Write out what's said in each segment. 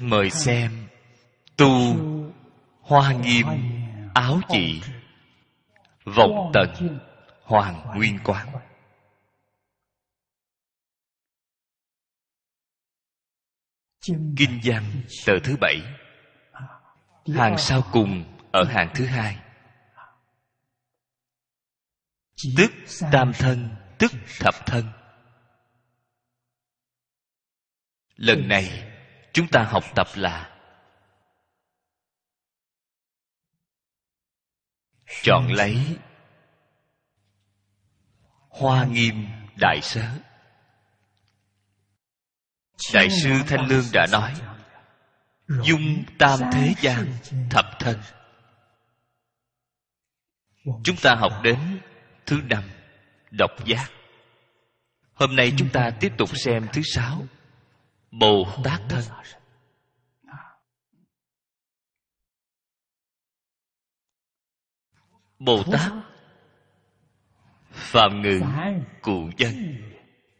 Mời xem. Tu hoa nghiêm áo chỉ. Vọng tận hoàng nguyên quán. Kinh văn tờ thứ bảy. Hàng sau cùng ở hàng thứ hai. Tức tam thân, tức thập thân. Lần này chúng ta học tập là chọn lấy hoa nghiêm đại sớ. Đại sư thanh lương đã nói, dung tam thế gian thập thân. Chúng ta học đến thứ năm, độc giác. Hôm nay chúng ta tiếp tục xem thứ sáu bồ tát thân. Bồ tát, phạm ngữ cụ dân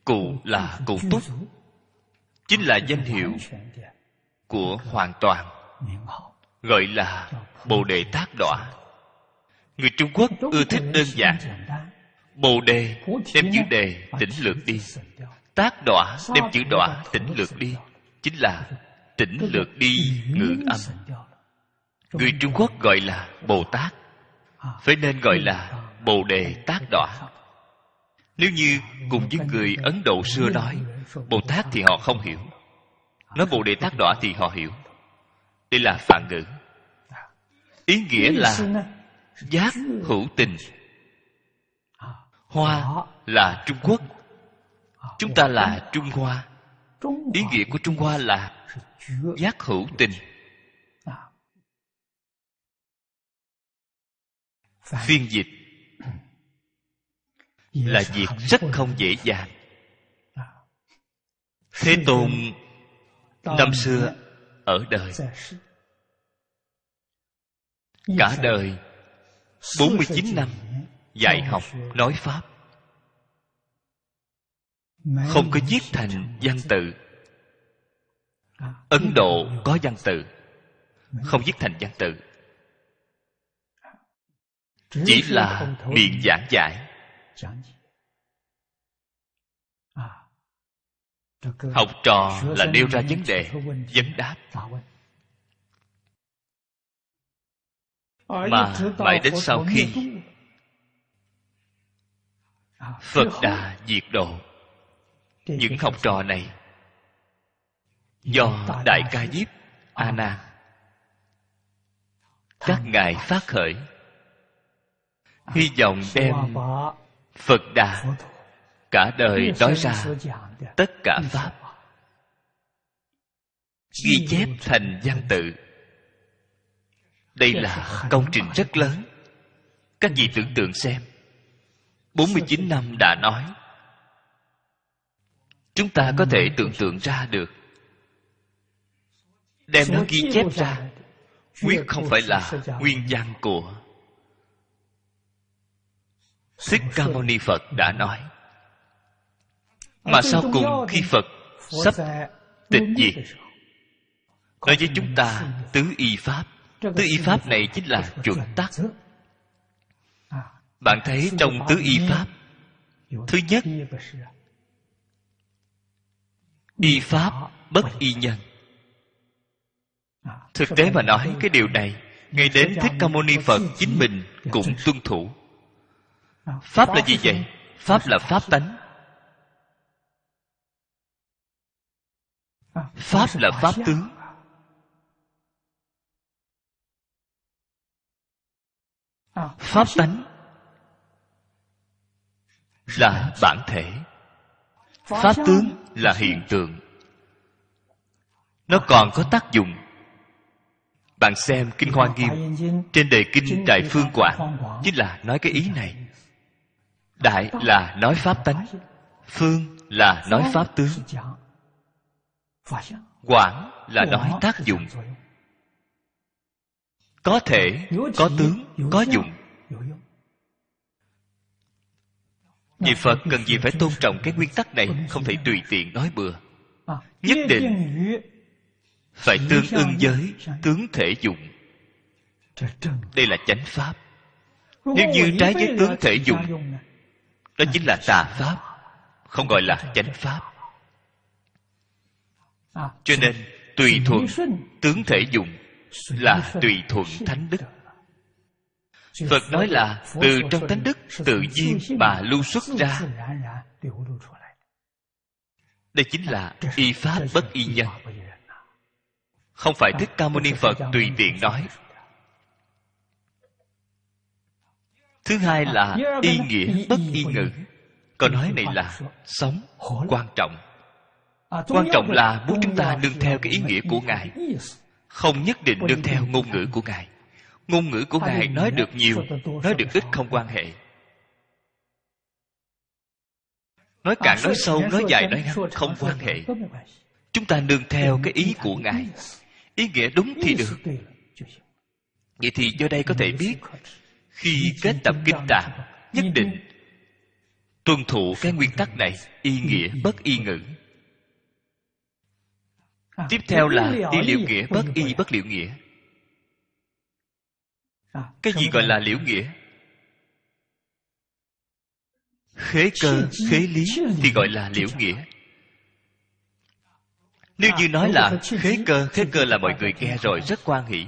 cụ là cụ túc, chính là danh hiệu của hoàn toàn, gọi là bồ đề Tát đọa người trung quốc ưa thích đơn giản. Bồ đề đem chữ đề tỉnh lược đi tác đọa đem chữ đọa tỉnh lược đi. chính là tỉnh lược đi ngữ âm. Người trung quốc gọi là bồ tát. Phải nên gọi là bồ đề tác đọa. Nếu như cùng với người ấn độ xưa nói bồ tát thì họ không hiểu. Nói bồ đề tác đọa thì họ hiểu. Đây là phản ngữ. Ý nghĩa là giác hữu tình. Hoa là trung quốc chúng ta là trung hoa. Ý nghĩa của trung hoa là giác hữu tình. Phiên dịch. Là việc rất không dễ dàng. Thế tôn năm xưa ở đời. cả đời 49 năm dạy học nói pháp không có viết thành văn tự. ấn độ có văn tự. Không viết thành văn tự. Chỉ là miệng giảng giải học trò là nêu ra vấn đề vấn đáp. mà mãi đến sau khi phật đà diệt độ những học trò này. Do đại ca diếp a nan các ngài phát khởi. Hy vọng đem phật đà cả đời nói ra tất cả pháp. Ghi chép thành văn tự. Đây là công trình rất lớn. Các vị tưởng tượng xem. 49 năm đã nói chúng ta có thể tưởng tượng ra được. Đem nó ghi chép ra. Quyết không phải là nguyên văn của thích ca mâu ni phật đã nói. Mà sau cùng khi phật sắp tịch diệt nói với chúng ta tứ y pháp tứ y pháp này chính là chuẩn tắc. Bạn thấy trong tứ y pháp thứ nhất y pháp bất y nhân. Thực tế mà nói, cái điều này, ngay đến thích ca mâu ni phật chính mình cũng tuân thủ. Pháp là gì vậy? Pháp là pháp tánh. Pháp là pháp tướng pháp tánh là bản thể pháp tướng là hiện tượng. Nó còn có tác dụng. Bạn xem kinh hoa nghiêm trên đề kinh đại phương quảng chính là nói cái ý này. Đại là nói pháp tánh, phương là nói pháp tướng. Quảng là nói tác dụng. Có thể, có tướng, có dụng. Vì Phật cần gì phải tôn trọng cái nguyên tắc này Không thể tùy tiện nói bừa. Nhất định Phải tương ưng với tướng thể dụng. Đây là chánh pháp. Nếu như trái với tướng thể dụng Đó chính là tà pháp Không gọi là chánh pháp. Cho nên Tùy thuận tướng thể dụng Là tùy thuận thánh đức Phật nói là từ trong tánh đức tự nhiên mà lưu xuất ra Đây chính là y pháp bất y nhân Không phải Thích Ca Mâu Ni Phật tùy tiện nói Thứ hai là y nghĩa bất y ngữ Câu nói này là sống quan trọng Quan trọng là muốn chúng ta nương theo cái ý nghĩa của Ngài Không nhất định nương theo ngôn ngữ của Ngài ngôn ngữ của ngài nói được nhiều nói được ít không quan hệ. Nói cạn nói sâu nói dài nói ngắn không quan hệ. Chúng ta nương theo cái ý của ngài. ý nghĩa đúng thì được. vậy thì do đây có thể biết khi kết tập kinh tạng nhất định tuân thủ cái nguyên tắc này y nghĩa bất y ngữ. Tiếp theo là y liệu nghĩa bất y bất liệu nghĩa cái gì gọi là liễu nghĩa? Khế cơ khế lý thì gọi là liễu nghĩa. Nếu như nói là khế cơ khế cơ là mọi người nghe rồi rất quan hỷ.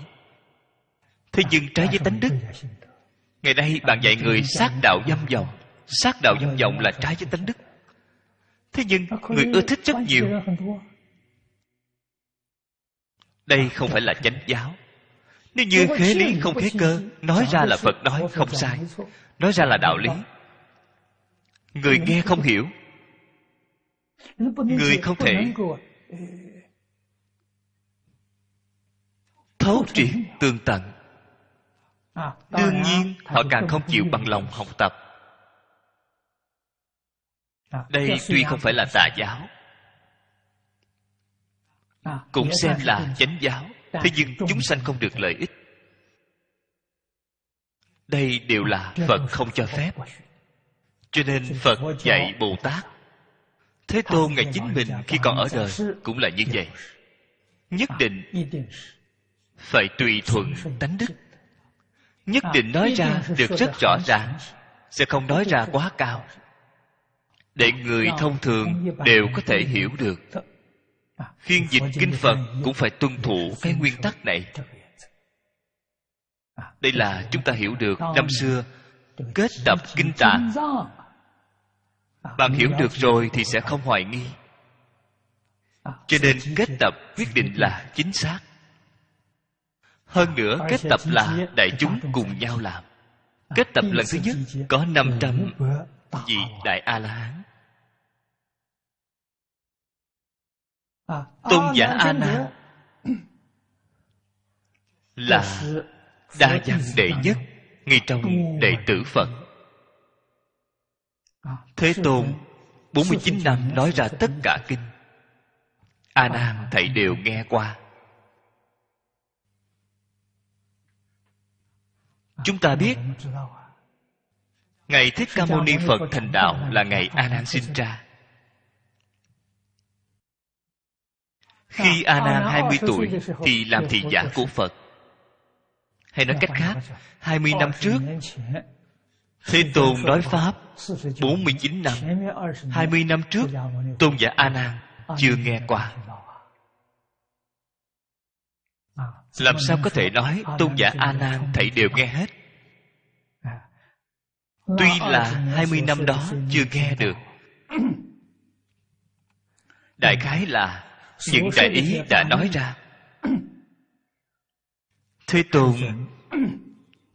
Thế nhưng trái với tánh đức ngày nay bạn dạy người sát đạo dâm vọng. Sát đạo dâm vọng là trái với tánh đức. Thế nhưng người ưa thích rất nhiều. đây không phải là chánh giáo nếu như khế lý không khế cơ. Nói ra là Phật nói không sai. Nói ra là đạo lý. Người nghe không hiểu. Người không thể Thấu triển tương tận. Đương nhiên họ càng không chịu bằng lòng học tập. Đây tuy không phải là tà giáo. Cũng xem là chánh giáo thế nhưng chúng sanh không được lợi ích. Đây đều là phật không cho phép. cho nên phật dạy bồ tát thế tôn ngài chính mình khi còn ở đời cũng là như vậy. nhất định phải tùy thuận tánh đức. nhất định nói ra được rất rõ ràng sẽ không nói ra quá cao. để người thông thường đều có thể hiểu được phiên dịch kinh phật cũng phải tuân thủ cái nguyên tắc này. đây là chúng ta hiểu được năm xưa kết tập kinh tạng. bạn hiểu được rồi thì sẽ không hoài nghi. Cho nên kết tập quyết định là chính xác. Hơn nữa kết tập là đại chúng cùng nhau làm. Kết tập lần thứ nhất có 500 vị đại a la hán À, tôn giả a nan là đa văn đệ nhất ngay trong đệ tử phật à, thế tôn 49 năm nói ra tất cả kinh a nan thảy đều nghe qua chúng ta biết ngày thích ca mâu ni phật thành đạo là ngày a nan sinh ra Khi A Nan 20 tuổi thì làm thị giả của Phật. Hay nói cách khác, 20 năm trước Thế Tôn nói Pháp 49 năm 20 năm trước Tôn giả A Nan chưa nghe qua Làm sao có thể nói Tôn giả A Nan thảy đều nghe hết Tuy là 20 năm đó chưa nghe được Đại khái là những đại ý đã nói ra. Thế tôn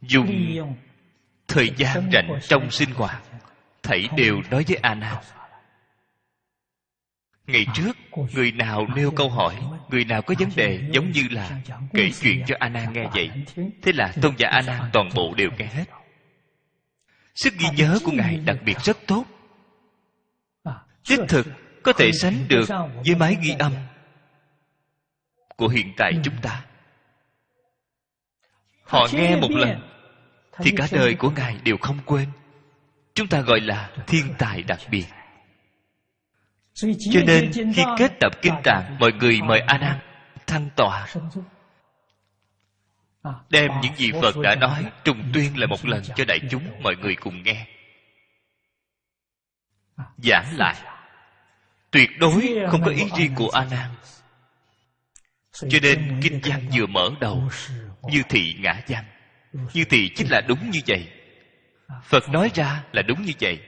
dùng thời gian rảnh trong sinh hoạt thảy đều nói với a nan ngày trước người nào nêu câu hỏi người nào có vấn đề giống như là kể chuyện cho a nan nghe vậy. thế. Là tôn giả a nan toàn bộ đều nghe hết sức ghi nhớ của ngài đặc biệt rất tốt. đích thực có thể sánh được với máy ghi âm của hiện tại chúng ta. Họ nghe một lần thì cả đời của ngài đều không quên. Chúng ta gọi là thiên tài đặc biệt. cho nên khi kết tập kinh tạng mọi người mời a nan thăng tọa đem những gì phật đã nói trùng tuyên lại một lần cho đại chúng mọi người cùng nghe. Giảng lại tuyệt đối không có ý riêng của a nan cho nên kinh văn vừa mở đầu như thị ngã văn như thị chính là đúng như vậy. Phật nói ra là đúng như vậy.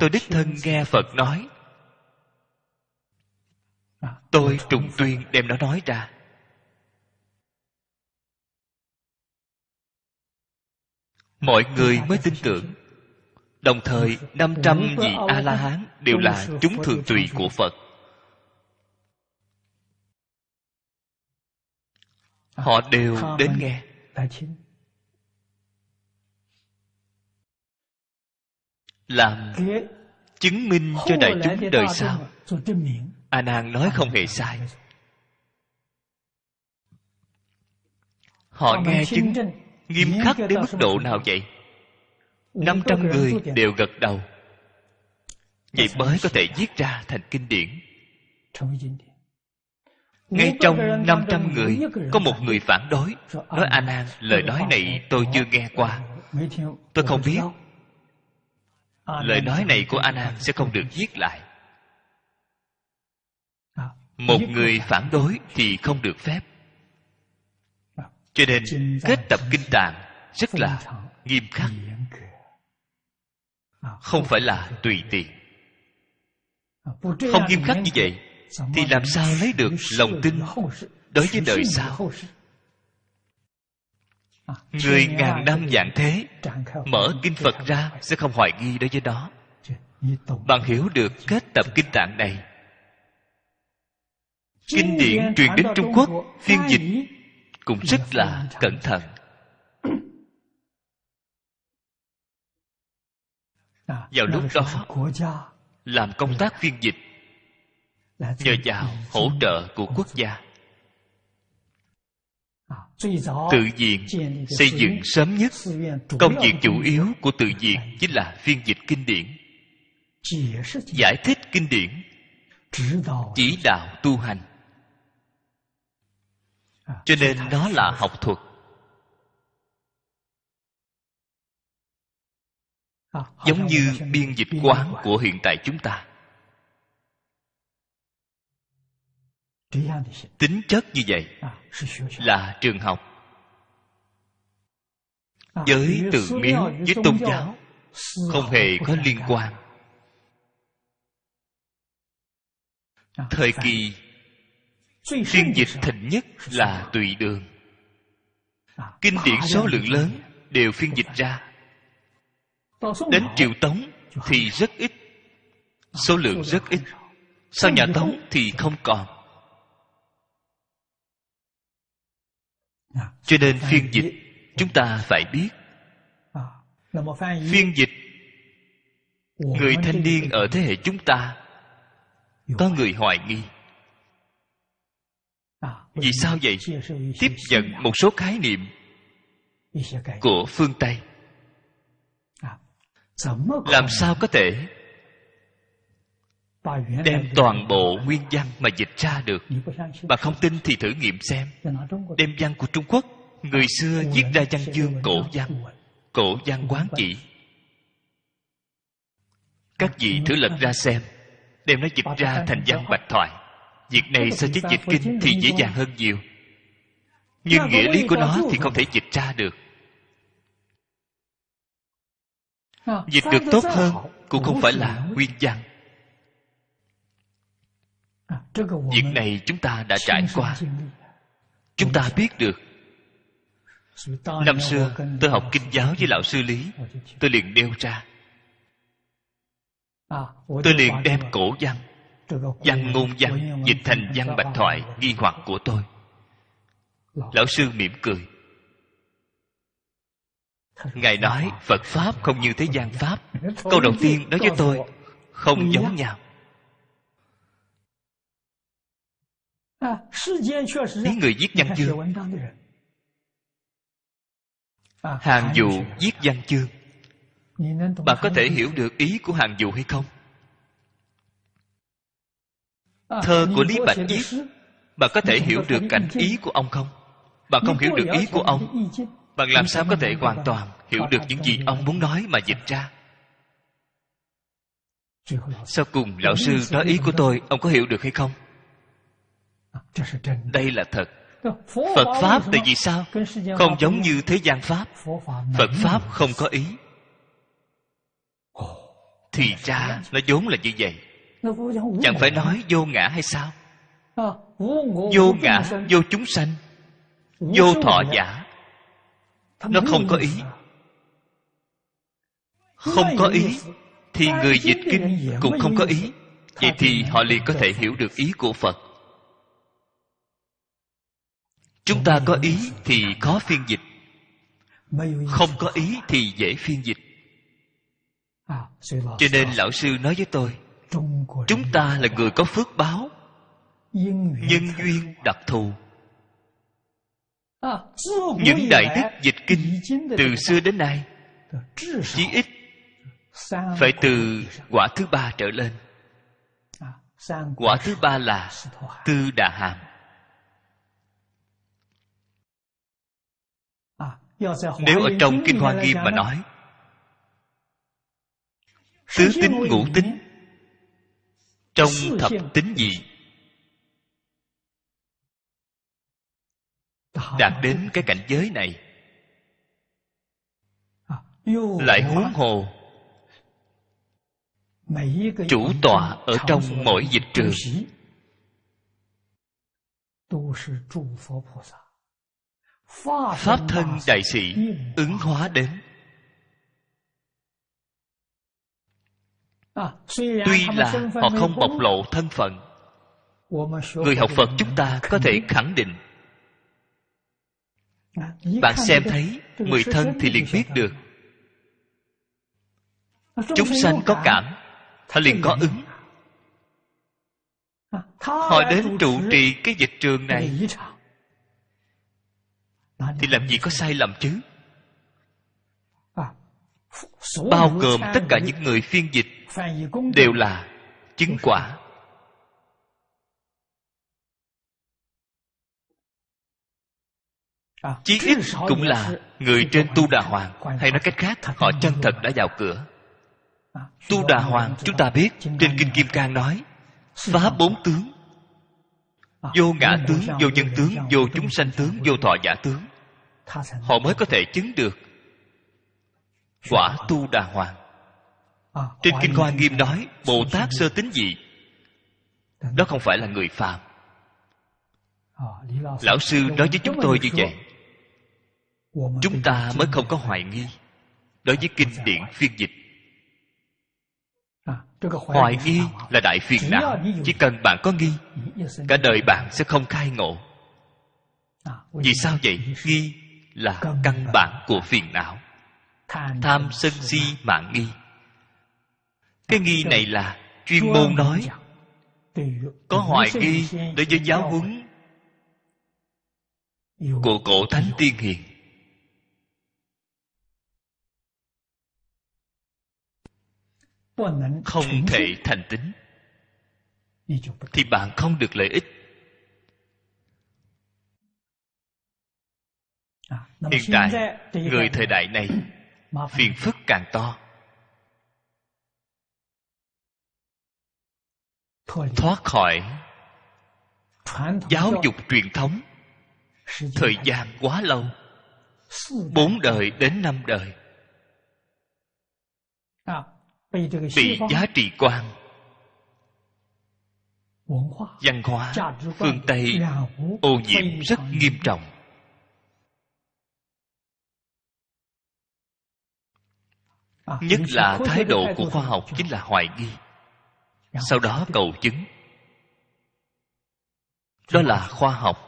Tôi đích thân nghe phật nói. Tôi trùng tuyên đem nó nói ra. Mọi người mới tin tưởng đồng thời 500 vị A-la-hán đều là chúng thường tùy của Phật. Họ đều đến nghe. Làm chứng minh cho đại chúng đời sau. A Nan nói không hề sai. Họ nghe chứng nghiêm khắc đến mức độ nào vậy? 500 người đều gật đầu. Vậy mới có thể viết ra thành kinh điển. Ngay trong 500 người Có một người phản đối Nói A Nan lời nói này tôi chưa nghe qua. Tôi không biết. Lời nói này của A Nan sẽ không được viết lại. Một người phản đối thì không được phép. Cho nên kết tập kinh tạng rất là nghiêm khắc không phải là tùy tiện. Không nghiêm khắc như vậy, thì làm sao lấy được lòng tin đối với đời sau? Người ngàn năm dạng thế, mở kinh phật ra sẽ không hoài nghi đối với đó. Bạn hiểu được kết tập kinh tạng này. Kinh điển truyền đến trung quốc, phiên dịch cũng rất là cẩn thận. Vào lúc đó làm công tác phiên dịch. Nhờ vào hỗ trợ của quốc gia. Tự viện xây dựng sớm nhất. công việc chủ yếu của tự viện chính là phiên dịch kinh điển. Giải thích kinh điển. Chỉ đạo tu hành. Cho nên nó là học thuật giống như biên dịch quán của hiện tại chúng ta. Tính chất như vậy là trường học. Với tự miếu với tôn giáo không hề có liên quan. Thời kỳ phiên dịch thịnh nhất là tùy đường. Kinh điển số lượng lớn đều phiên dịch ra đến triều tống thì rất ít. Số lượng rất ít. sau nhà tống thì không còn. Cho nên phiên dịch chúng ta phải biết. Phiên dịch người thanh niên ở thế hệ chúng ta có người hoài nghi. Vì sao vậy? tiếp nhận một số khái niệm của phương tây làm sao có thể? Đem toàn bộ nguyên văn mà dịch ra được. Bà không tin thì thử nghiệm xem. Đem văn của trung quốc người xưa viết ra văn chương cổ văn. cổ văn quán chỉ các vị thử lật ra xem. Đem nó dịch ra thành văn bạch thoại. Việc này so với dịch kinh thì dễ dàng hơn nhiều. Nhưng nghĩa lý của nó thì không thể dịch ra được dịch được tốt hơn cũng không phải là nguyên văn. Việc này chúng ta đã trải qua. chúng ta biết được. Năm xưa tôi học kinh giáo với lão sư lý. Tôi liền đeo ra. Tôi liền đem cổ văn văn ngôn văn dịch thành văn bạch thoại nghi hoặc của tôi. Lão sư mỉm cười ngài nói phật pháp không như thế gian pháp. Câu đầu tiên nói với tôi không giống nhau. Ý người viết văn chương. Hàng dụ viết văn chương. Bạn có thể hiểu được ý của hàng dụ hay không? Thơ của Lý Bạch viết Bạn có thể hiểu được cảnh ý của ông không? Bạn không hiểu được ý của ông bạn làm sao có thể hoàn toàn hiểu được những gì ông muốn nói mà dịch ra? Sau cùng lão sư nói ý của tôi, Ông có hiểu được hay không? đây là thật. Phật pháp tại vì sao? Không giống như thế gian pháp. Phật pháp không có ý. Thì ra nó vốn là như vậy. Chẳng phải nói vô ngã hay sao? Vô ngã, vô chúng sanh, vô thọ giả nó không có ý. không có ý thì người dịch kinh cũng không có ý. vậy thì họ liền có thể hiểu được ý của phật. Chúng ta có ý thì khó phiên dịch. Không có ý thì dễ phiên dịch. Cho nên lão sư nói với tôi chúng ta là người có phước báo nhân duyên đặc thù những đại đức dịch kinh từ xưa đến nay chí ít phải từ quả thứ ba trở lên。quả thứ ba là tư đà hàm。nếu ở trong kinh hoa nghiêm mà nói tứ tính ngũ tính trong thập tính gì đạt đến cái cảnh giới này. Lại huống hồ chủ tọa ở trong mỗi dịch trường. Pháp thân đại sĩ ứng hóa đến. Tuy là họ không bộc lộ thân phận người học phật chúng ta có thể khẳng định bạn xem thấy mười thân thì liền biết được. Chúng sanh có cảm họ liền có ứng. họ đến trụ trì cái dịch trường này. thì làm gì có sai lầm chứ? Bao gồm tất cả những người phiên dịch đều là chứng quả chí ít cũng là người trên tu đà hoàng. hay nói cách khác họ chân thật đã vào cửa. Tu đà hoàng chúng ta biết trên kinh kim cang nói phá bốn tướng. Vô ngã tướng vô nhân tướng vô chúng sanh tướng vô thọ giả tướng. Họ mới có thể chứng được quả tu đà hoàng. Trên kinh hoa nghiêm nói bồ tát sơ tính gì đó không phải là người phàm. Lão sư nói với chúng tôi như vậy chúng ta mới không có hoài nghi. Đối với kinh điển phiên dịch. Hoài nghi là đại phiền não chỉ cần bạn có nghi, cả đời bạn sẽ không khai ngộ. Vì sao vậy? Nghi là căn bản của phiền não. Tham sân si mạng nghi. Cái nghi này là chuyên môn nói. Có hoài nghi đối với giáo huấn của cổ thánh tiên hiền. Không thể thành tính thì bạn không được lợi ích. Hiện tại người thời đại này phiền phức càng to. Thoát khỏi giáo dục truyền thống. thời gian quá lâu. Bốn đời đến năm đời bị giá trị quan văn hóa phương tây ô nhiễm rất nghiêm trọng. Nhất là thái độ của khoa học chính là hoài nghi. Sau đó cầu chứng. Đó là khoa học.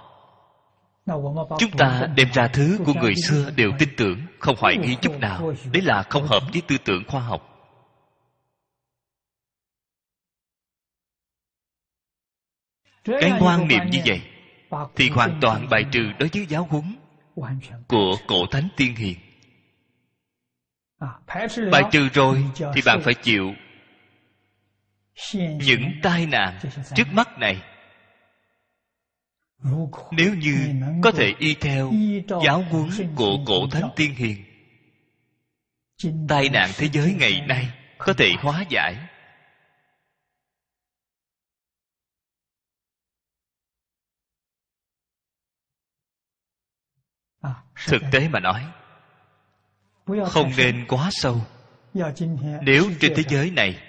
Chúng ta đem ra thứ của người xưa đều tin tưởng không hoài nghi chút nào. đấy là không hợp với tư tưởng khoa học cái quan niệm như vậy thì hoàn toàn bài trừ đối với giáo huấn của cổ thánh tiên hiền. Bài trừ rồi thì bạn phải chịu những tai nạn trước mắt này. Nếu như có thể y theo giáo huấn của cổ thánh tiên hiền tai nạn thế giới ngày nay có thể hóa giải thực tế mà nói, không nên quá sâu. Nếu trên thế giới này,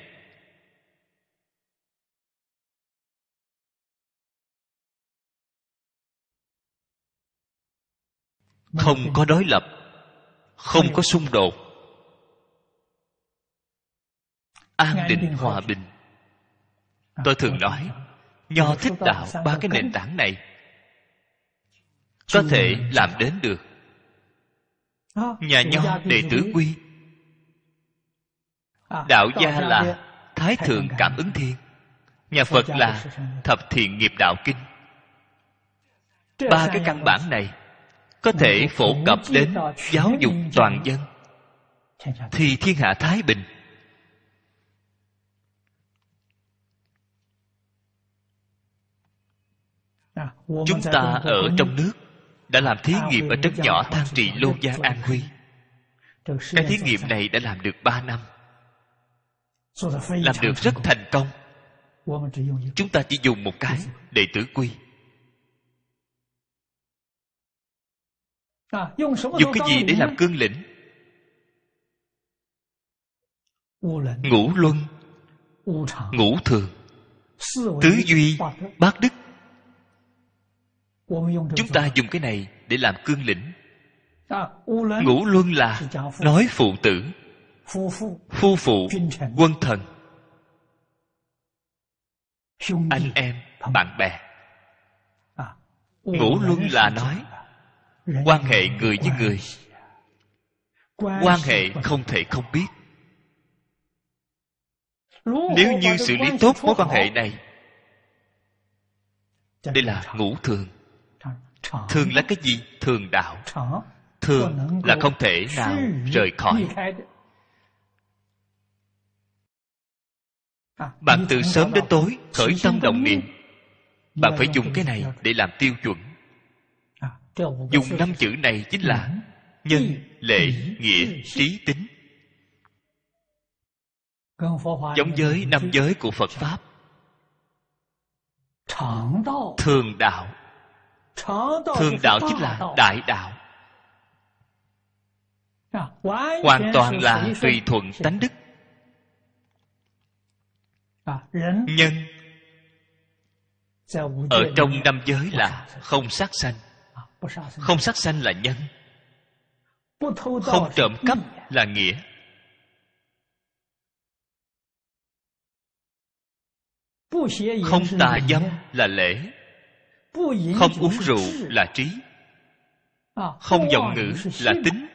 không có đối lập, không có xung đột, an định hòa bình. Tôi thường nói, nho thích đạo ba cái nền tảng này, có thể làm đến được nhà nho đệ tử quy. Đạo gia là thái thượng cảm ứng thiên. Nhà phật là thập thiện nghiệp đạo kinh. Ba cái căn bản này có thể phổ cập đến giáo dục toàn dân. Thì thiên hạ thái bình. Chúng ta ở trong nước đã làm thí nghiệm ở trấn nhỏ than trị lô gia an huy. cái thí nghiệm này đã làm được ba năm. Làm được rất thành công. Chúng ta chỉ dùng một cái đệ tử quy. Dùng cái gì để làm cương lĩnh? Ngũ luân. Ngũ thường. Tứ duy. Bát đức chúng ta dùng cái này để làm cương lĩnh. Ngũ luân là nói phụ tử, phu phụ, quân thần. Anh em, bạn bè. Ngũ luân là nói quan hệ người với người. Quan hệ không thể không biết. Nếu như xử lý tốt mối quan hệ này, đây là ngũ thường thường là cái gì? Thường đạo. Thường là không thể nào rời khỏi. Bạn từ sớm đến tối khởi tâm động niệm. Bạn phải dùng cái này để làm tiêu chuẩn. Dùng năm chữ này chính là nhân lệ nghĩa trí tính. Giống với năm giới của phật pháp. Thường đạo thường đạo chính là đại đạo. Hoàn toàn là tùy thuận tánh đức. Nhân ở trong năm giới là không sát sanh. Không sát sanh là nhân. Không trộm cắp là nghĩa. Không tà dâm là lễ không uống rượu là trí. không giọng ngữ là tính.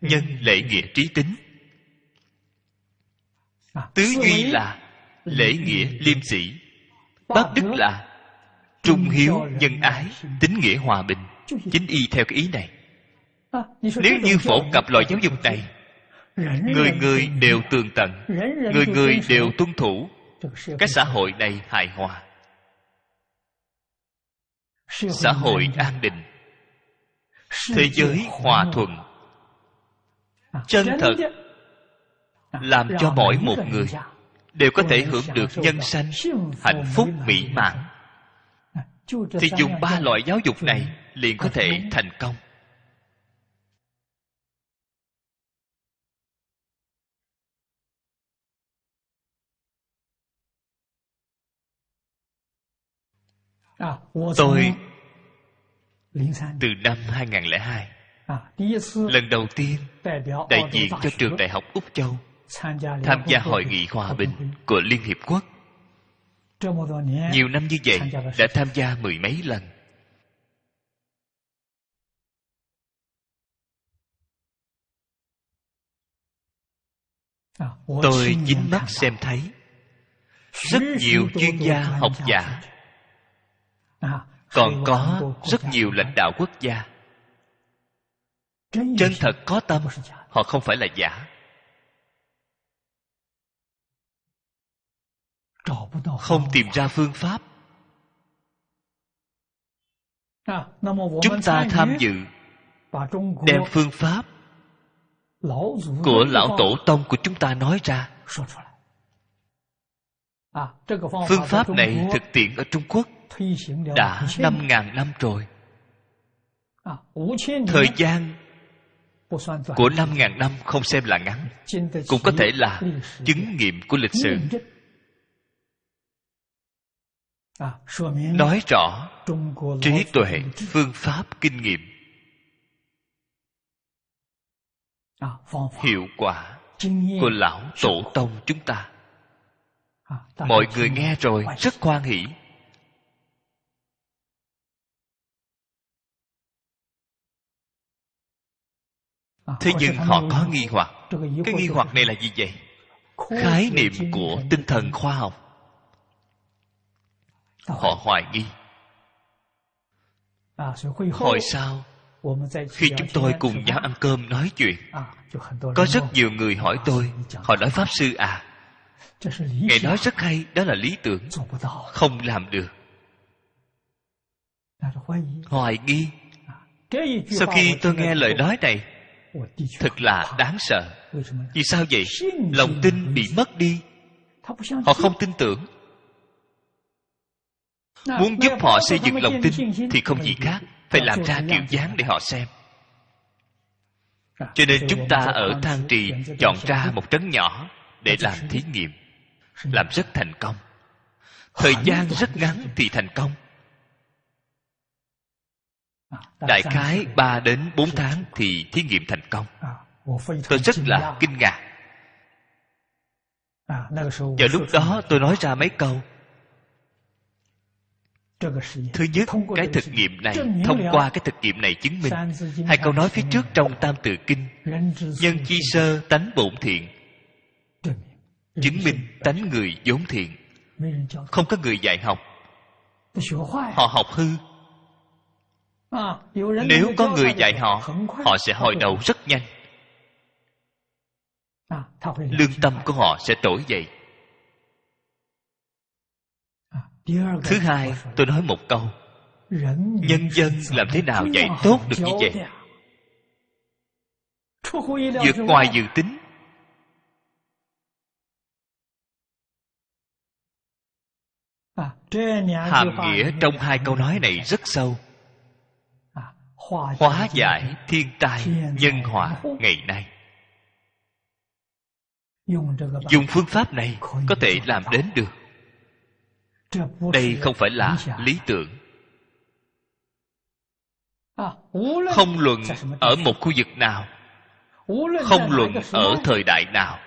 nhân lễ nghĩa trí tính. Tứ duy là lễ nghĩa liêm sĩ. Bát đức là trung hiếu nhân ái tính nghĩa hòa bình. Chính y theo cái ý này. Nếu như phổ cập loại giáo dục này người người đều tường tận người người đều tuân thủ. Cái xã hội này hài hòa xã hội an định. Thế giới hòa thuận. Chân thật. làm cho mỗi một người đều có thể hưởng được nhân sanh hạnh phúc mỹ mãn. Thì dùng ba loại giáo dục này liền có thể thành công Tôi từ năm 2002 lần đầu tiên đại diện cho trường đại học Úc Châu tham gia hội nghị hòa bình của Liên Hiệp Quốc. nhiều năm như vậy đã tham gia mười mấy lần. Tôi chính mắt xem thấy rất nhiều chuyên gia học giả còn có rất nhiều lãnh đạo quốc gia. Chân thật có tâm họ không phải là giả. Không tìm ra phương pháp. Chúng ta tham dự đem phương pháp của lão tổ tông của chúng ta nói ra. Phương pháp này thực tiễn ở trung quốc đã năm ngàn năm rồi. Thời gian của năm ngàn năm không xem là ngắn cũng có thể là chứng nghiệm của lịch sử. Nói rõ trí tuệ phương pháp kinh nghiệm. Hiệu quả của lão tổ tông chúng ta. Mọi người nghe rồi rất khoan hỷ thế nhưng họ có nghi hoặc. Cái nghi hoặc này là gì vậy? Khái niệm của tinh thần khoa học. Họ hoài nghi. Hồi sau khi chúng tôi cùng nhau ăn cơm nói chuyện có rất nhiều người hỏi tôi. họ nói pháp sư à. Ngài nói rất hay đó là lý tưởng. Không làm được. Hoài nghi. Sau khi tôi nghe lời nói này thật là đáng sợ. vì sao vậy? lòng tin bị mất đi. họ không tin tưởng. Muốn giúp họ xây dựng lòng tin thì không gì khác. phải làm ra kiểu dáng để họ xem. Cho nên chúng ta ở thang trì chọn ra một trấn nhỏ để làm thí nghiệm làm rất thành công. Thời gian rất ngắn thì thành công đại khái ba đến bốn tháng thì thí nghiệm thành công. Tôi rất là kinh ngạc. Vào lúc đó tôi nói ra mấy câu. Thứ nhất cái thực nghiệm này thông qua cái thực nghiệm này chứng minh. Hai câu nói phía trước trong tam tự kinh. Nhân chi sơ tánh bổn thiện. Chứng minh tánh người vốn thiện. Không có người dạy học. Họ học hư nếu có người dạy họ họ sẽ hồi đầu rất nhanh. Lương tâm của họ sẽ trỗi dậy. Thứ hai tôi nói một câu. Nhân dân làm thế nào dạy tốt được như vậy? vượt ngoài dự tính. Hàm nghĩa trong hai câu nói này rất sâu hóa giải thiên tai nhân họa ngày nay. Dùng phương pháp này có thể làm đến được. Đây không phải là lý tưởng. Không luận ở một khu vực nào. Không luận ở thời đại nào.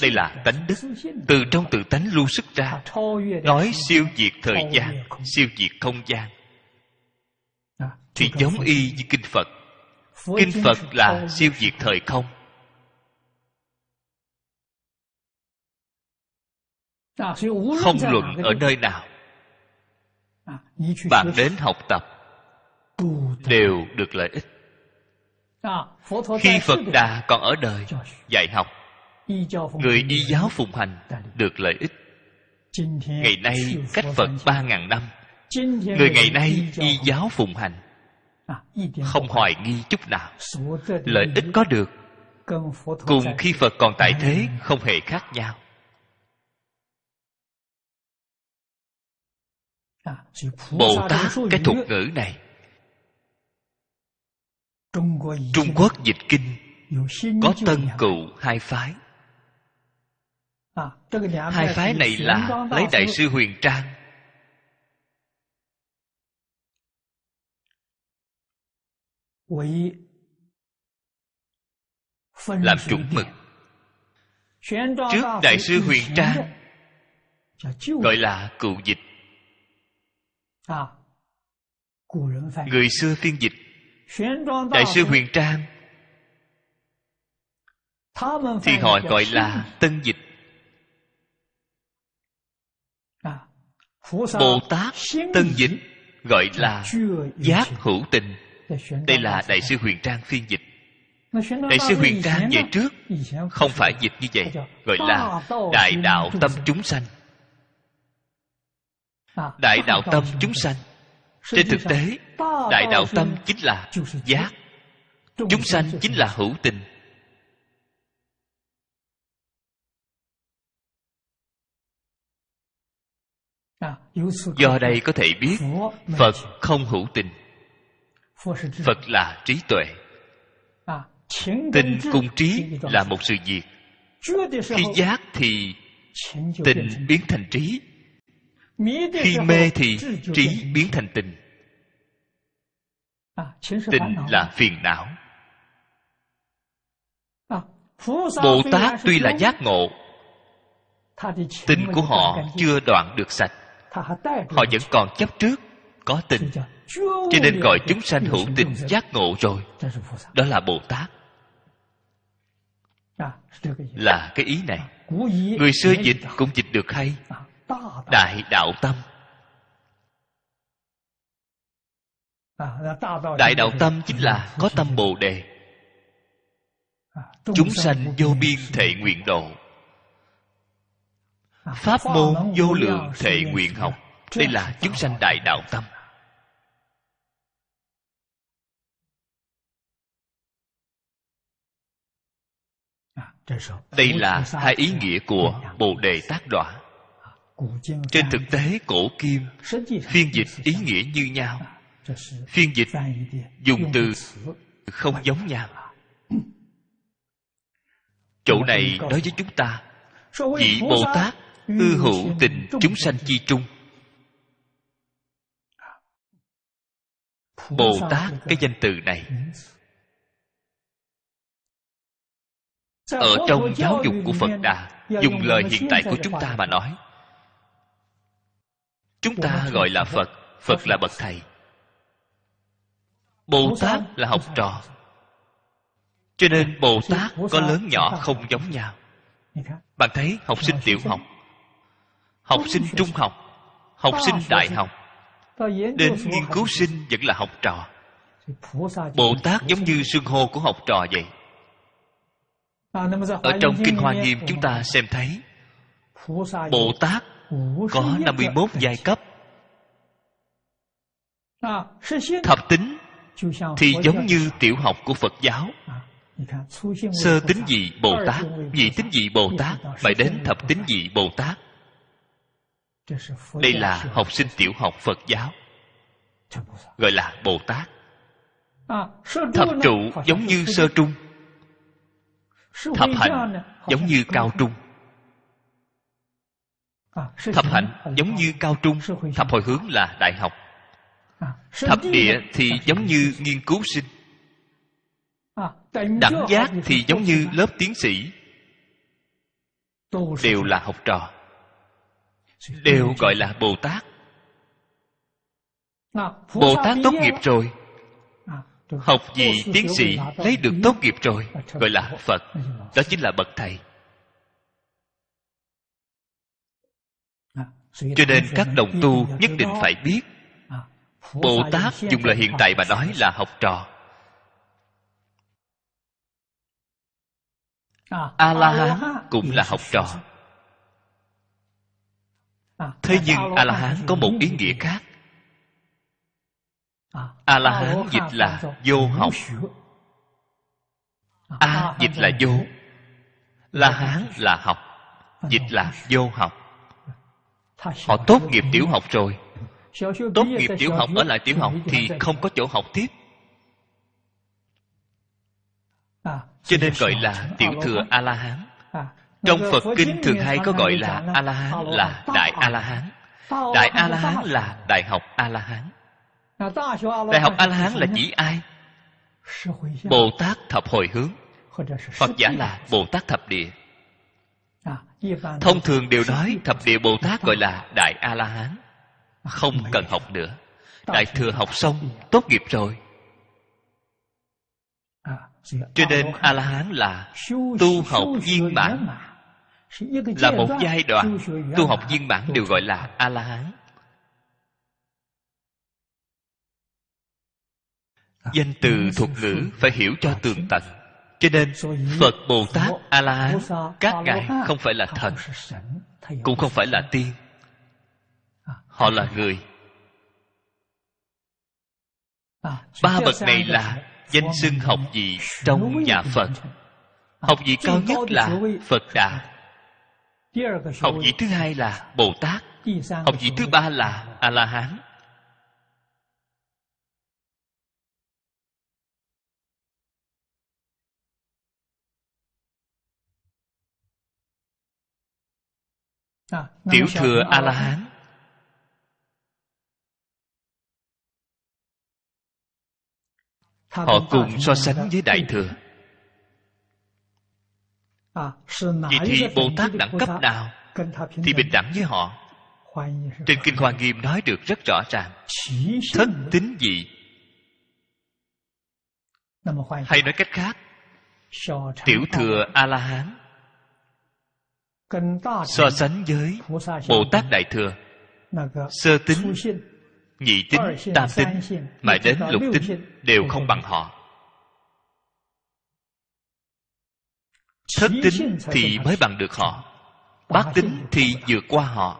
Đây là tánh đức. từ trong tự tánh lưu sức ra. Nói siêu diệt thời gian siêu diệt không gian thì giống y như kinh phật. Kinh phật là siêu diệt thời không? Không luận ở nơi nào. Bạn đến học tập đều được lợi ích. Khi phật đà còn ở đời dạy học người y giáo phụng hành được. lợi ích. Ngày nay cách phật ba ngàn năm. Người ngày nay y giáo phụng hành không hoài nghi chút nào. Lợi ích có được cùng khi phật còn tại thế không hề khác nhau. Bồ tát cái thuật ngữ này. Trung quốc dịch kinh. Có tân cựu hai phái. Hai phái này là lấy đại sư huyền trang làm chuẩn mực. trước đại sư huyền trang gọi là cụ dịch. À người xưa phiên dịch. Đại sư huyền trang. Thì họ gọi là tân dịch. À, bồ tát tân dịch gọi là giác hữu tình đây là đại sư huyền trang phiên dịch. Đại sư huyền trang về trước không phải dịch như vậy gọi là đại đạo tâm chúng sanh. à, đại đạo tâm chúng sanh. trên thực tế đại đạo tâm chính là giác. Chúng sanh chính là hữu tình. À, do đây có thể biết phật không hữu tình phật là trí tuệ. tình cùng trí là một sự việc。khi giác thì tình biến thành trí。khi mê thì trí biến thành tình。tình là phiền não。bồ tát tuy là giác ngộ tình của họ chưa đoạn được sạch。họ vẫn còn chấp trước có tình cho nên gọi chúng sanh hữu tình giác ngộ rồi. đó là bồ tát. Là cái ý này. Người xưa dịch cũng dịch được hay. Đại đạo tâm. Đại đạo tâm chính là có tâm bồ đề. chúng sanh vô biên thệ nguyện độ. pháp môn vô lượng thệ nguyện học. đây là chúng sanh đại đạo tâm đây là hai ý nghĩa của bồ đề tác đọa trên thực tế, cổ kim, phiên dịch ý nghĩa như nhau. Phiên dịch dùng từ không giống nhau. Chỗ này nói với chúng ta, vị bồ tát ư hữu tình chúng sanh chi trung. Bồ tát, cái danh từ này ở trong giáo dục của phật đà dùng lời hiện tại của chúng ta mà nói. Chúng ta gọi là phật. Phật là bậc thầy. Bồ tát là học trò. cho nên bồ tát có lớn nhỏ không giống nhau. Bạn thấy học sinh tiểu học học sinh trung học học sinh đại học. Đến nghiên cứu sinh vẫn là học trò. Bồ tát giống như xưng hô của học trò vậy ở trong kinh hoa nghiêm chúng ta xem thấy bồ tát có 51 giai cấp. Thập tính thì giống như tiểu học của phật giáo. Sơ tính dị bồ tát nhị tính dị bồ tát phải đến thập tính dị bồ tát. Đây là học sinh tiểu học phật giáo gọi là bồ tát. Thập trụ giống như sơ trung thập hạnh giống như cao trung. Thập hạnh giống như cao trung thập hồi hướng là đại học. Thập địa thì giống như nghiên cứu sinh. Đẳng giác thì giống như lớp tiến sĩ. Đều là học trò. Đều gọi là bồ tát. Bồ tát tốt nghiệp rồi học gì tiến sĩ lấy được tốt nghiệp rồi gọi là phật. Đó chính là bậc thầy. Cho nên các đồng tu nhất định phải biết. Bồ tát dùng lời hiện tại mà nói là học trò. A la hán cũng là học trò. thế nhưng a la hán có một ý nghĩa khác a la hán dịch là vô học. a dịch. Là vô. La hán là học. Dịch là vô học. Họ tốt nghiệp tiểu học. rồi. Tốt nghiệp tiểu học ở lại tiểu học thì không có chỗ học tiếp. Cho nên gọi là tiểu thừa a la hán trong phật kinh thường hay có gọi là a la hán là đại a la hán đại a la hán là đại học a la hán đại học a la hán là chỉ ai? Bồ tát thập hồi hướng. Hoặc giả là bồ tát thập địa. Thông thường đều nói thập địa bồ tát gọi là đại a la hán không cần học nữa. Đại thừa học xong tốt nghiệp rồi. Cho nên a la hán là tu học viên mãn. Là một giai đoạn tu học viên mãn đều gọi là a la hán danh từ thuật ngữ phải hiểu cho tường tận. Cho nên, phật bồ tát a la hán các ngài không phải là thần, cũng không phải là tiên. Họ là người. Ba bậc này là danh xưng học vị trong nhà phật. Học vị cao nhất là phật đà. Học vị thứ hai là bồ tát. Học vị thứ ba là a la hán tiểu thừa a la hán họ cùng so sánh với đại thừa. Vậy thì bồ tát đẳng cấp nào thì bình đẳng với họ? Trên kinh hoa nghiêm nói được rất rõ ràng. Thất tính gì? Hay nói cách khác tiểu thừa a la hán so sánh với bồ tát đại thừa sơ tính nhị tính tam tính mà đến lục tính đều không bằng họ. Thất tính thì mới bằng được họ. bát tính thì vượt qua họ.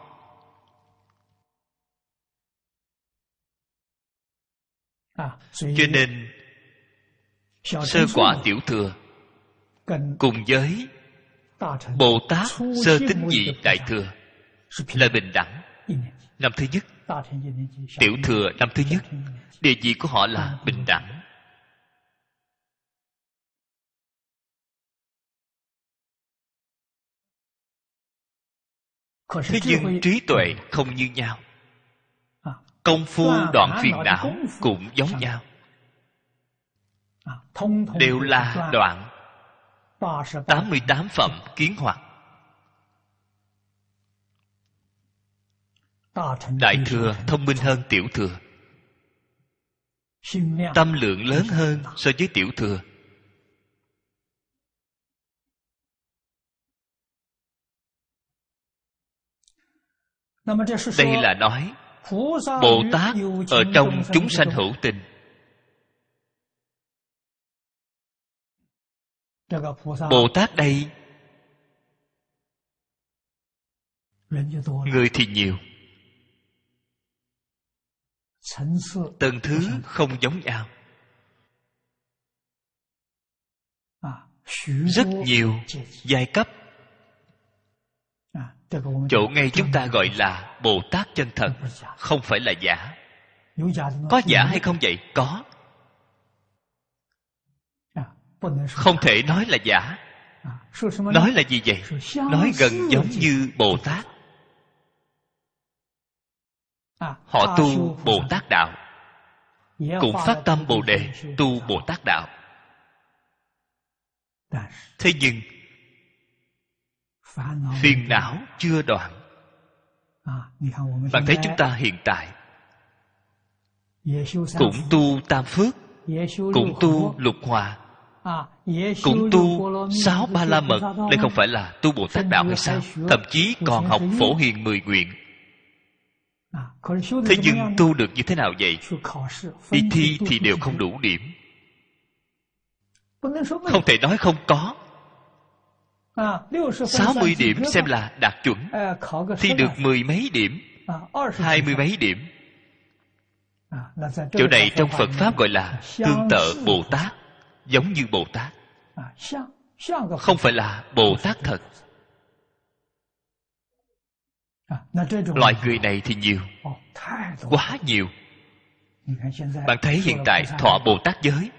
Cho nên sơ quả tiểu thừa cùng với bồ tát sơ tính nhị đại thừa là bình đẳng. Năm thứ nhất tiểu thừa năm thứ nhất địa vị của họ là bình đẳng. Thế nhưng trí tuệ không như nhau. Công phu đoạn phiền não cũng giống nhau. đều là đoạn 88 phẩm kiến hoạt. Đại thừa thông minh hơn tiểu thừa. Tâm lượng lớn hơn so với tiểu thừa. Đây là nói, Bồ Tát ở trong chúng sanh hữu tình. Bồ Tát đây. Người thì nhiều. Tầng thứ không giống nhau. Rất nhiều giai cấp. Chỗ ngay chúng ta gọi là Bồ Tát chân thật Không phải là giả. Có giả hay không vậy? Có không thể nói là giả. Nói là gì vậy? nói gần giống như bồ tát. Họ tu bồ tát đạo. Cũng phát tâm bồ đề tu bồ tát đạo. Thế nhưng phiền não chưa đoạn. Bạn thấy chúng ta hiện tại cũng tu tam phước cũng tu lục hòa cũng tu sáu ba la mật đây không phải là tu bồ tát đạo hay sao? thậm chí còn học phổ hiền mười nguyện. Thế nhưng tu được như thế nào vậy? Đi thi thì đều không đủ điểm. Không thể nói không có. Sáu mươi điểm xem là đạt chuẩn. Thi được mười mấy điểm. Hai mươi mấy điểm. Chỗ này trong phật pháp gọi là tương tự bồ tát giống như bồ tát. Không phải là bồ tát thật. Loại người này thì nhiều quá nhiều. Bạn thấy hiện tại thọ bồ tát giới.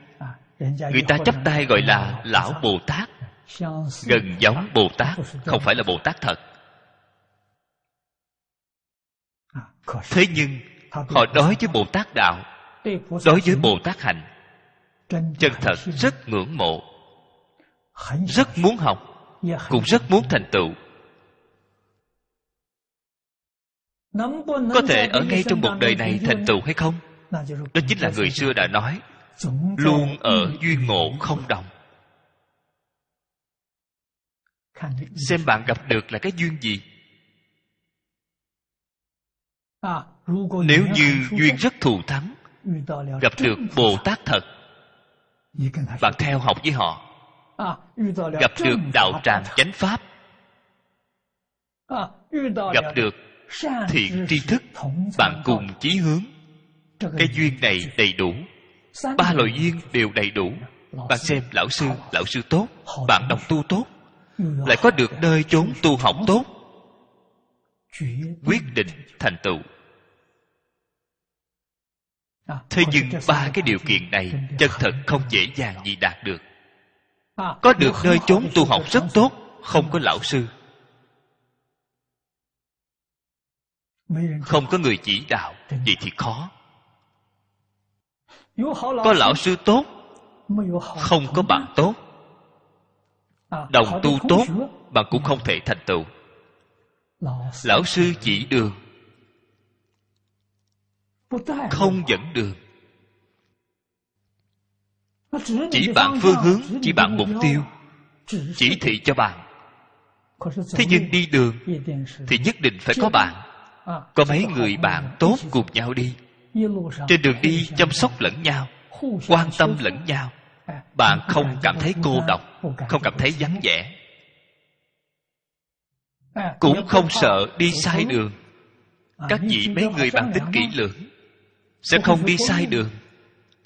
Người ta chấp tay gọi là lão bồ tát. Gần giống bồ tát không phải là bồ tát thật. Thế nhưng họ đối với bồ tát đạo đối với bồ tát hạnh chân thật rất ngưỡng mộ. Rất muốn học cũng rất muốn thành tựu. Có thể ở ngay trong một đời này thành tựu hay không? Đó chính là người xưa đã nói luôn ở duyên ngộ không đồng. Xem bạn gặp được là cái duyên gì? Nếu như duyên rất thù thắng gặp được bồ tát thật bạn theo học với họ. Gặp được đạo tràng chánh pháp. Gặp được thiện tri thức bạn cùng chí hướng. Cái duyên này đầy đủ. ba loại duyên đều đầy đủ. bạn xem lão sư lão sư tốt. Bạn đồng tu tốt. lại có được nơi chốn tu học tốt. quyết định thành tựu thế nhưng ba cái điều kiện này chân thật không dễ dàng gì đạt được. Có được nơi chốn tu học rất tốt không có lão sư. Không có người chỉ đạo vậy thì khó. Có lão sư tốt không có bạn tốt. Đồng tu tốt bạn cũng không thể thành tựu. Lão sư chỉ đường không dẫn đường. Chỉ bạn phương hướng chỉ bạn mục tiêu chỉ thị cho bạn. Thế nhưng đi đường thì nhất định phải có bạn. Có mấy người bạn tốt cùng nhau đi. trên đường đi chăm sóc lẫn nhau quan tâm lẫn nhau. Bạn không cảm thấy cô độc không cảm thấy vắng vẻ. Cũng không sợ đi sai đường. Các vị mấy người bạn tính kỹ lưỡng sẽ không đi sai đường.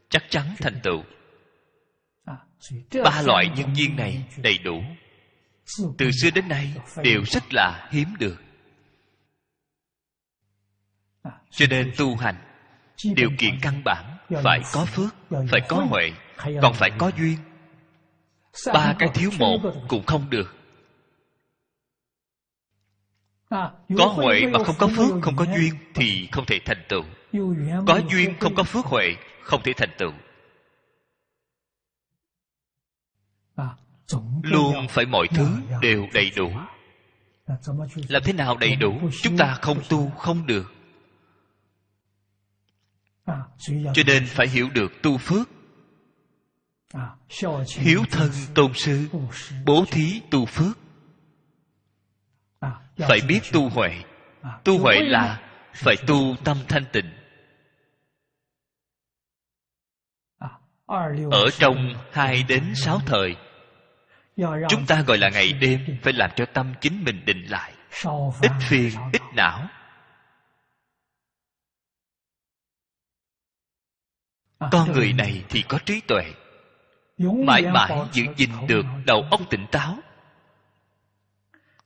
Chắc chắn thành tựu. Ba loại nhân viên này đầy đủ. Từ xưa đến nay đều rất là hiếm được. Cho nên tu hành điều kiện căn bản phải có phước phải có huệ còn phải có duyên. Ba cái thiếu một cũng không được. Có huệ mà không có phước không có duyên thì không thể thành tựu có duyên không có phước huệ, không thể thành tựu. Luôn phải mọi thứ đều đầy đủ. Làm thế nào đầy đủ, chúng ta không tu không được. Cho nên phải hiểu được tu phước. Hiếu thân tôn sư, bố thí tu phước. Phải biết tu huệ. Tu huệ là phải tu tâm thanh tịnh. Ở trong hai đến sáu thời chúng ta gọi là ngày đêm phải làm cho tâm chính mình định lại. Ít phiền ít não. Con người này thì có trí tuệ mãi mãi giữ gìn được đầu óc tỉnh táo.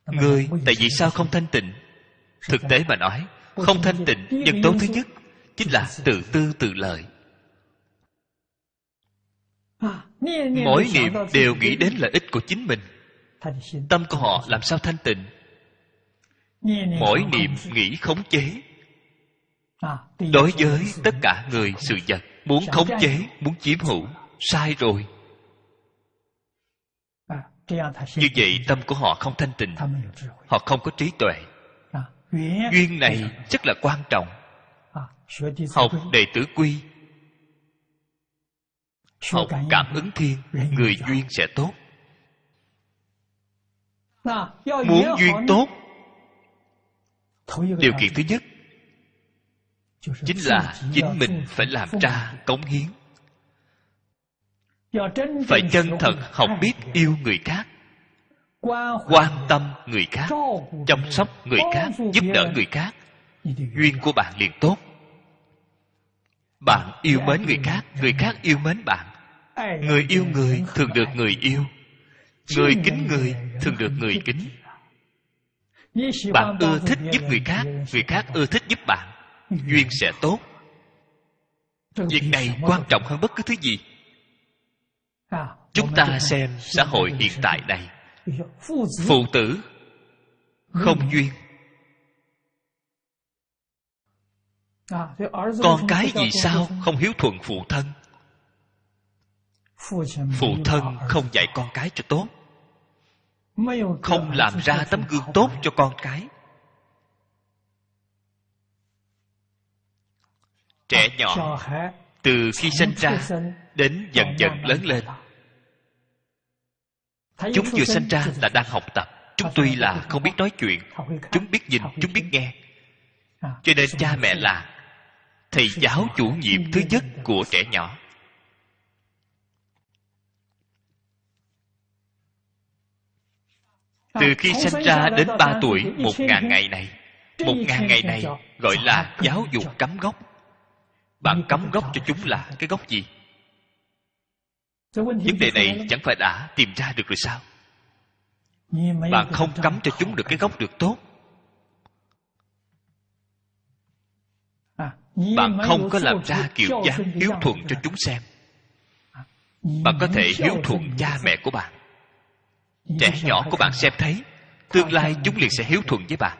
Người tại vì sao không thanh tịnh? Thực tế mà nói không thanh tịnh nhân tố thứ nhất chính là tự tư tự lợi mỗi niệm đều nghĩ đến lợi ích của chính mình. Tâm của họ làm sao thanh tịnh? Mỗi niệm nghĩ khống chế. Đối với tất cả người sự vật muốn khống chế muốn chiếm hữu sai rồi. Như vậy tâm của họ không thanh tịnh. Họ không có trí tuệ. Duyên này rất là quan trọng. Học đệ tử quy học cảm ứng thiên người duyên sẽ tốt. Muốn duyên tốt. Điều kiện thứ nhất chính là chính mình phải làm ra cống hiến. Phải chân thật học biết yêu người khác quan tâm người khác chăm sóc người khác giúp đỡ người khác. Duyên của bạn liền tốt. Bạn yêu mến người khác người khác yêu mến bạn người yêu người thường được người yêu. người kính người thường được người kính. Bạn ưa thích giúp người khác người khác ưa thích giúp bạn. Duyên sẽ tốt. Việc này quan trọng hơn bất cứ thứ gì. Chúng ta xem xã hội hiện tại này. Phụ tử không duyên. Con cái vì sao không hiếu thuận phụ thân phụ thân không dạy con cái cho tốt. Không làm ra tấm gương tốt cho con cái. Trẻ nhỏ từ khi sinh ra đến dần dần lớn lên. chúng vừa sinh ra là đang học tập. Chúng tuy là không biết nói chuyện chúng biết nhìn chúng biết nghe. Cho nên cha mẹ là thầy giáo chủ nhiệm thứ nhất của trẻ nhỏ từ khi sinh ra đến ba tuổi một ngàn ngày này một ngàn ngày này gọi là giáo dục cắm gốc. Bạn cắm gốc cho chúng là cái gốc gì? Vấn đề này chẳng phải đã tìm ra được rồi sao? Bạn không cắm cho chúng được cái gốc được tốt. Bạn không có làm ra kiểu dáng hiếu thuận cho chúng xem. Bạn có thể hiếu thuận cha mẹ của bạn trẻ nhỏ của bạn xem thấy, tương lai chúng liền sẽ hiếu thuận với bạn.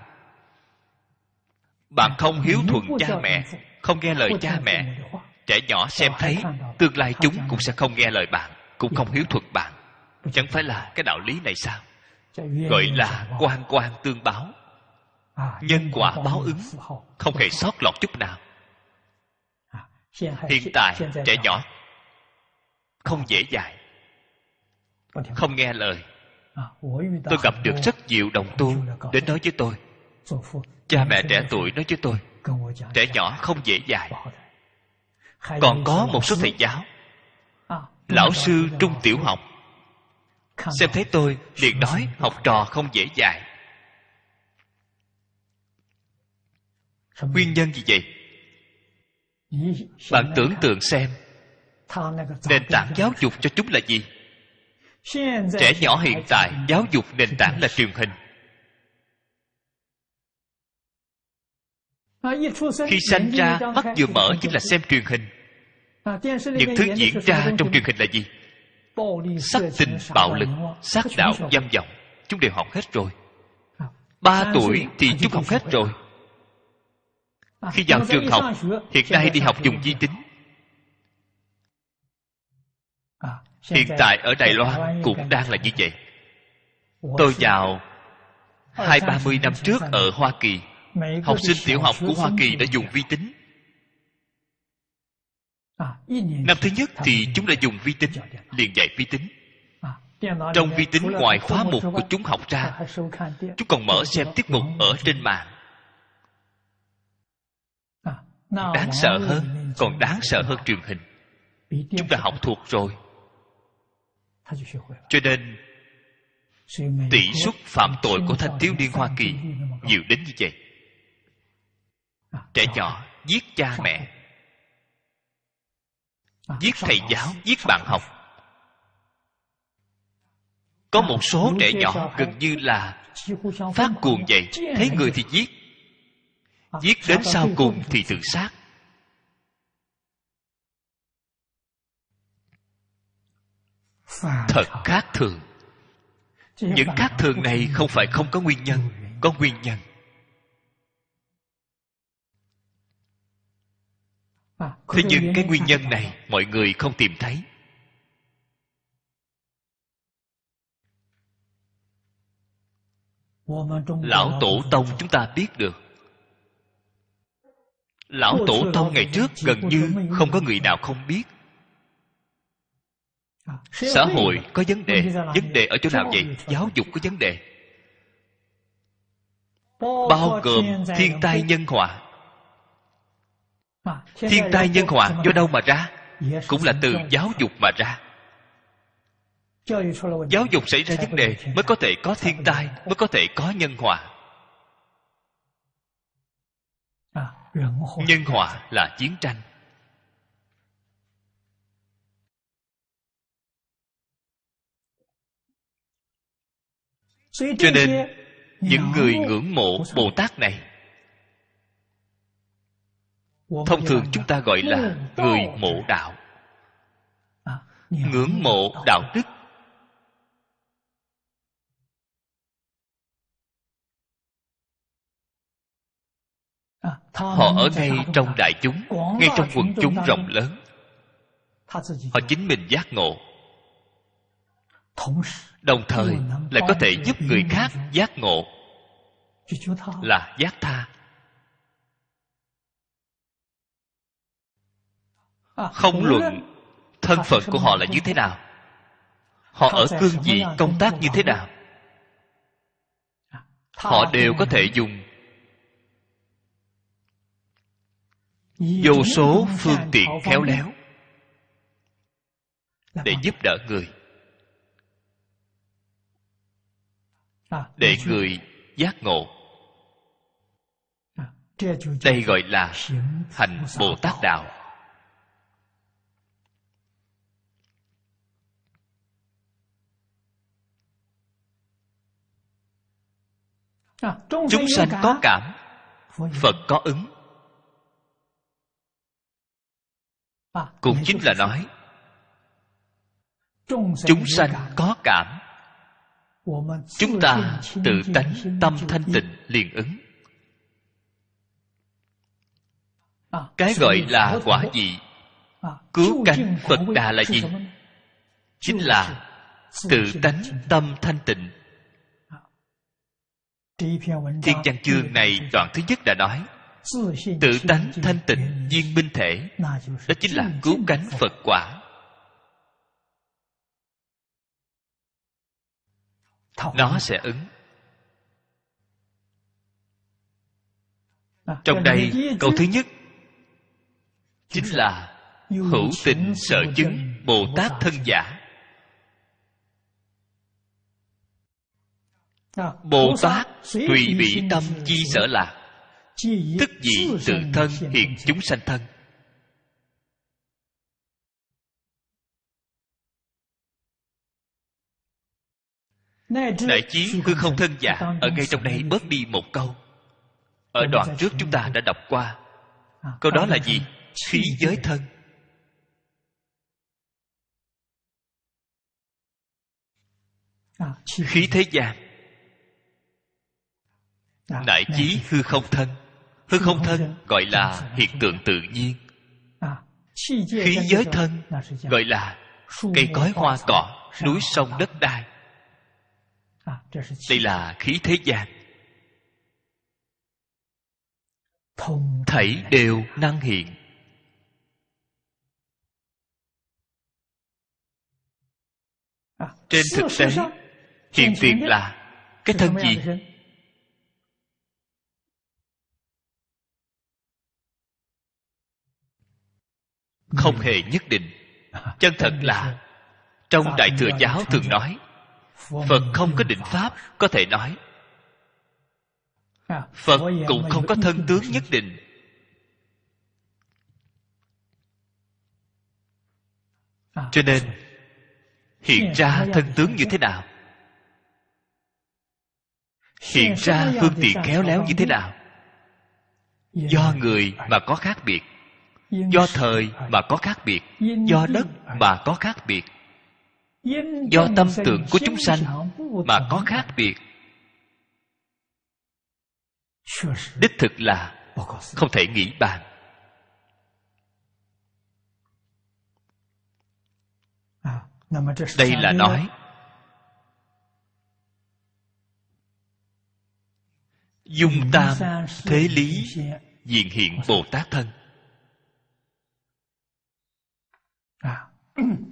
Bạn không hiếu thuận cha mẹ, không nghe lời cha mẹ. Trẻ nhỏ xem thấy, tương lai chúng cũng sẽ không nghe lời bạn, cũng không hiếu thuận bạn. Chẳng phải là cái đạo lý này sao? Gọi là quan quan tương báo. Nhân quả báo ứng, không hề sót lọt chút nào. Hiện tại, trẻ nhỏ, không dễ dàng, không nghe lời tôi gặp được rất nhiều đồng tu đến nói với tôi. Cha mẹ trẻ tuổi nói với tôi. Trẻ nhỏ không dễ dàng. Còn có một số thầy giáo. Lão sư trung tiểu học. Xem thấy tôi liền nói học trò không dễ dàng. Nguyên nhân gì vậy? Bạn tưởng tượng xem nền tảng giáo dục cho chúng là gì trẻ nhỏ hiện tại giáo dục nền tảng là truyền hình. Khi sanh ra mắt vừa mở chính là xem truyền hình. Những thứ diễn ra trong truyền hình là gì? Sắc tình bạo lực sát đạo dâm vọng. Chúng đều học hết rồi. Ba tuổi thì chúng học hết rồi. Khi vào trường học hiện nay đi học dùng vi tính hiện tại ở đài loan cũng đang là như vậy. Tôi vào hai ba mươi năm trước ở hoa kỳ. Học sinh tiểu học của hoa kỳ đã dùng vi tính. Năm thứ nhất thì chúng đã dùng vi tính liền dạy vi tính. Trong vi tính ngoài khóa mục của chúng học ra chúng còn mở xem tiết mục ở trên mạng. Đáng sợ hơn còn đáng sợ hơn truyền hình. Chúng ta học thuộc rồi cho nên tỷ suất phạm tội của thanh thiếu niên hoa kỳ nhiều đến như vậy. Trẻ nhỏ giết cha mẹ, giết thầy giáo, giết bạn học. Có một số trẻ nhỏ gần như là phát cuồng vậy thấy người thì giết. Giết đến sau cùng thì tự sát. Thật khác thường. Những khác thường này không phải không có nguyên nhân có nguyên nhân. Thế nhưng cái nguyên nhân này mọi người không tìm thấy. Lão tổ tông chúng ta biết được. Lão tổ tông ngày trước gần như không có người nào không biết xã hội có vấn đề vấn đề ở chỗ nào vậy? giáo dục có vấn đề. Bao gồm thiên tai nhân họa thiên tai nhân họa do đâu mà ra? Cũng là từ giáo dục mà ra. Giáo dục xảy ra vấn đề mới có thể có thiên tai mới có thể có nhân họa nhân họa là chiến tranh cho nên những người ngưỡng mộ bồ tát này thông thường chúng ta gọi là người mộ đạo. Ngưỡng mộ đạo đức. Họ ở ngay trong đại chúng ngay trong quần chúng rộng lớn. Họ chính mình giác ngộ đồng thời lại có thể giúp người khác giác ngộ là giác tha. Không luận thân phận của họ là như thế nào, họ ở cương vị công tác như thế nào, họ đều có thể dùng vô số phương tiện khéo léo để giúp đỡ người. Để người giác ngộ. Đây gọi là hành bồ tát đạo. Chúng sanh có cảm phật có ứng. Cũng chính là nói chúng sanh có cảm chúng ta tự tánh tâm thanh tịnh liền ứng. Cái gọi là quả gì cứu cánh phật đà là gì chính là tự tánh tâm thanh tịnh. Thiên văn chương này đoạn thứ nhất đã nói, tự tánh thanh tịnh viên minh thể, đó chính là cứu cánh phật quả. Nó sẽ ứng. Trong đây câu thứ nhất chính là hữu tình sở chứng bồ tát thân giả. Bồ tát tùy bị tâm chi sở lạc. Tức dị tự thân hiện chúng sanh thân đại chí hư không thân giả ở ngay trong đây bớt đi một câu. Ở đoạn trước chúng ta đã đọc qua. Câu đó là gì? Khí giới thân. Khí thế gian đại chí hư không thân. Hư không thân gọi là hiện tượng tự nhiên. Khí giới thân gọi là cây cối hoa cỏ núi sông đất đai đây là khí thế gian. Thảy đều năng hiện. Trên thực tế hiện tiền là cái thân gì? không hề nhất định. Chân thật là trong đại thừa giáo thường nói phật không có định pháp có thể nói. Phật cũng không có thân tướng nhất định. Cho nên hiện ra thân tướng như thế nào? Hiện ra phương tiện khéo léo như thế nào? Do người mà có khác biệt. do thời mà có khác biệt. do đất mà có khác biệt do tâm tưởng của chúng sanh mà có khác biệt. Đích thực là không thể nghĩ bàn. Đây là nói dung tam thế lý diện hiện bồ tát thân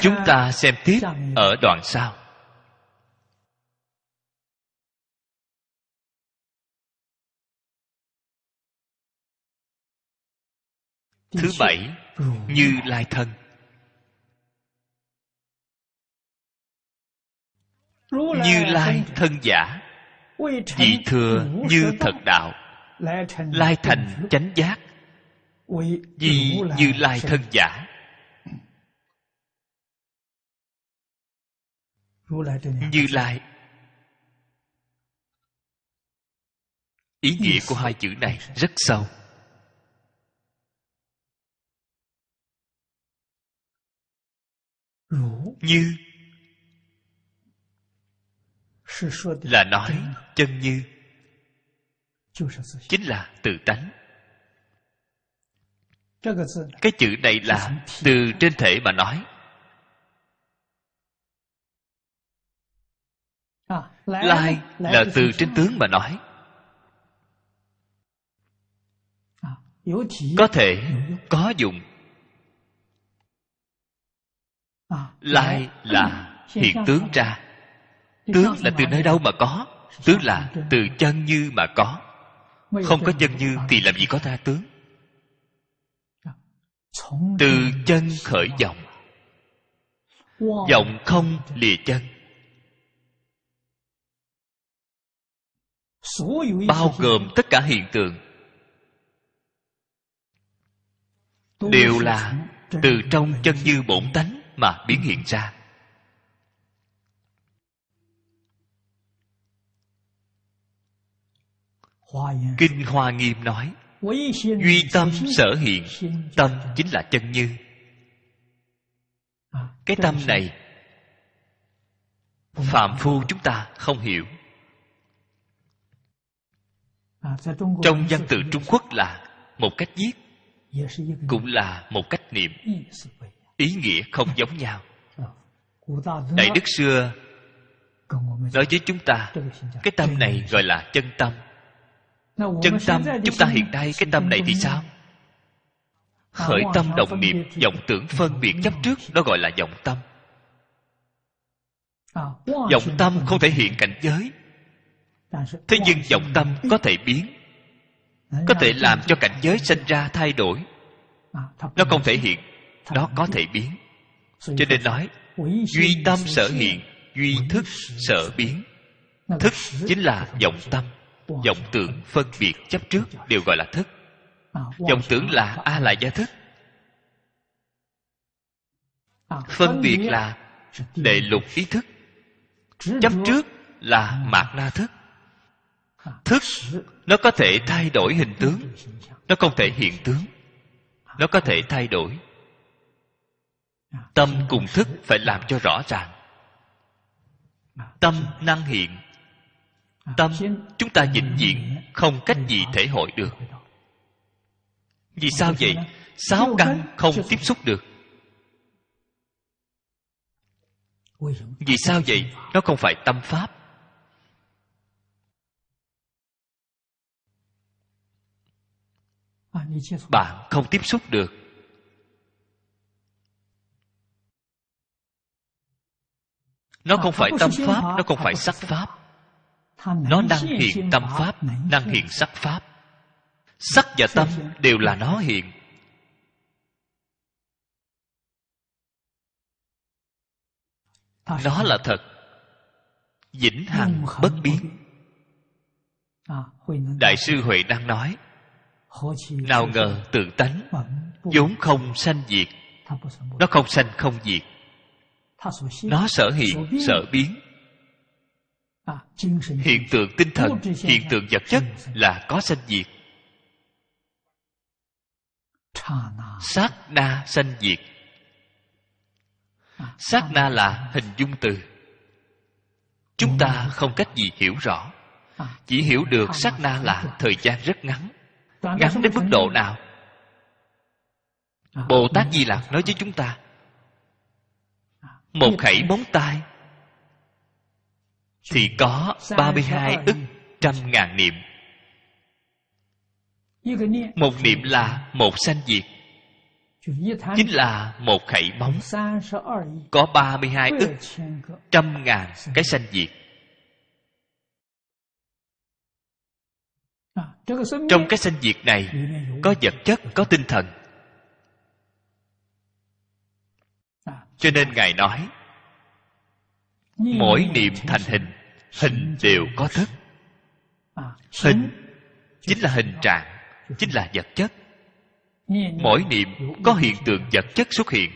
chúng ta xem tiếp ở đoạn sau. Thứ bảy như lai thân. Như lai thân giả vì thừa như thật đạo lai thành chánh giác vì như lai thân giả như lai. Ý nghĩa của hai chữ này rất sâu. Như là nói chân như. Chính là tự tánh. Cái chữ này là từ trên thể mà nói lai là từ trên tướng mà nói. Có thể có dụng lai là hiện tướng ra. Tướng là từ nơi đâu mà có? Tướng là từ chân như mà có. Không có chân như thì làm gì có ta tướng? Từ chân khởi vọng. vọng không lìa chân. Bao gồm tất cả hiện tượng. Đều là từ trong chân như bổn tánh mà biến hiện ra. Kinh hoa nghiêm nói duy tâm sở hiện tâm chính là chân như. Cái tâm này phạm phu chúng ta không hiểu trong văn tự trung quốc là một cách viết cũng là một cách niệm. ý nghĩa không giống nhau. đại đức xưa nói với chúng ta cái tâm này gọi là chân tâm. chân tâm chúng ta hiện nay cái tâm này thì sao? khởi tâm động niệm vọng tưởng phân biệt chấp trước đó gọi là vọng tâm. vọng tâm không thể hiện cảnh giới thế nhưng vọng tâm có thể biến, có thể làm cho cảnh giới sinh ra thay đổi. Nó không thể hiện, nó có thể biến. Cho nên nói, duy tâm sở hiện, duy thức sở biến. Thức chính là vọng tâm. Vọng tưởng phân biệt chấp trước đều gọi là thức. Vọng tưởng là a la gia thức. Phân biệt là đệ lục ý thức. Chấp trước là mạt na thức thức nó có thể thay đổi hình tướng. Nó không thể hiện tướng. Nó có thể thay đổi. Tâm cùng thức phải làm cho rõ ràng. Tâm năng hiện. Tâm chúng ta vĩnh diện không cách gì thể hội được. Vì sao vậy? Sáu căn không tiếp xúc được. Vì sao vậy? Nó không phải tâm pháp. Bạn không tiếp xúc được. Nó không phải tâm pháp nó không phải sắc pháp. Nó năng hiện tâm pháp năng hiện sắc pháp. Sắc và tâm đều là nó hiện. Nó là thật. Vĩnh hằng bất biến. Đại sư huệ đang nói nào ngờ tự tánh vốn không sanh diệt. Nó không sanh không diệt. Nó sở hiện, sở biến. Hiện tượng tinh thần, hiện tượng vật chất là có sanh diệt. Sát na sanh diệt. Sát na là hình dung từ. Chúng ta không cách gì hiểu rõ. Chỉ hiểu được sát na là thời gian rất ngắn ngắn đến mức độ nào? Bồ tát di lặc nói với chúng ta một khẩy móng tay thì có 32 ức trăm ngàn niệm. Một niệm là một sanh diệt chính là một khẩy móng. Có 32 ức trăm ngàn cái sanh diệt trong cái sanh diệt này có vật chất có tinh thần. Cho nên ngài nói mỗi niệm thành hình hình đều có thức. Hình chính là hình trạng chính là vật chất. Mỗi niệm có hiện tượng vật chất xuất hiện.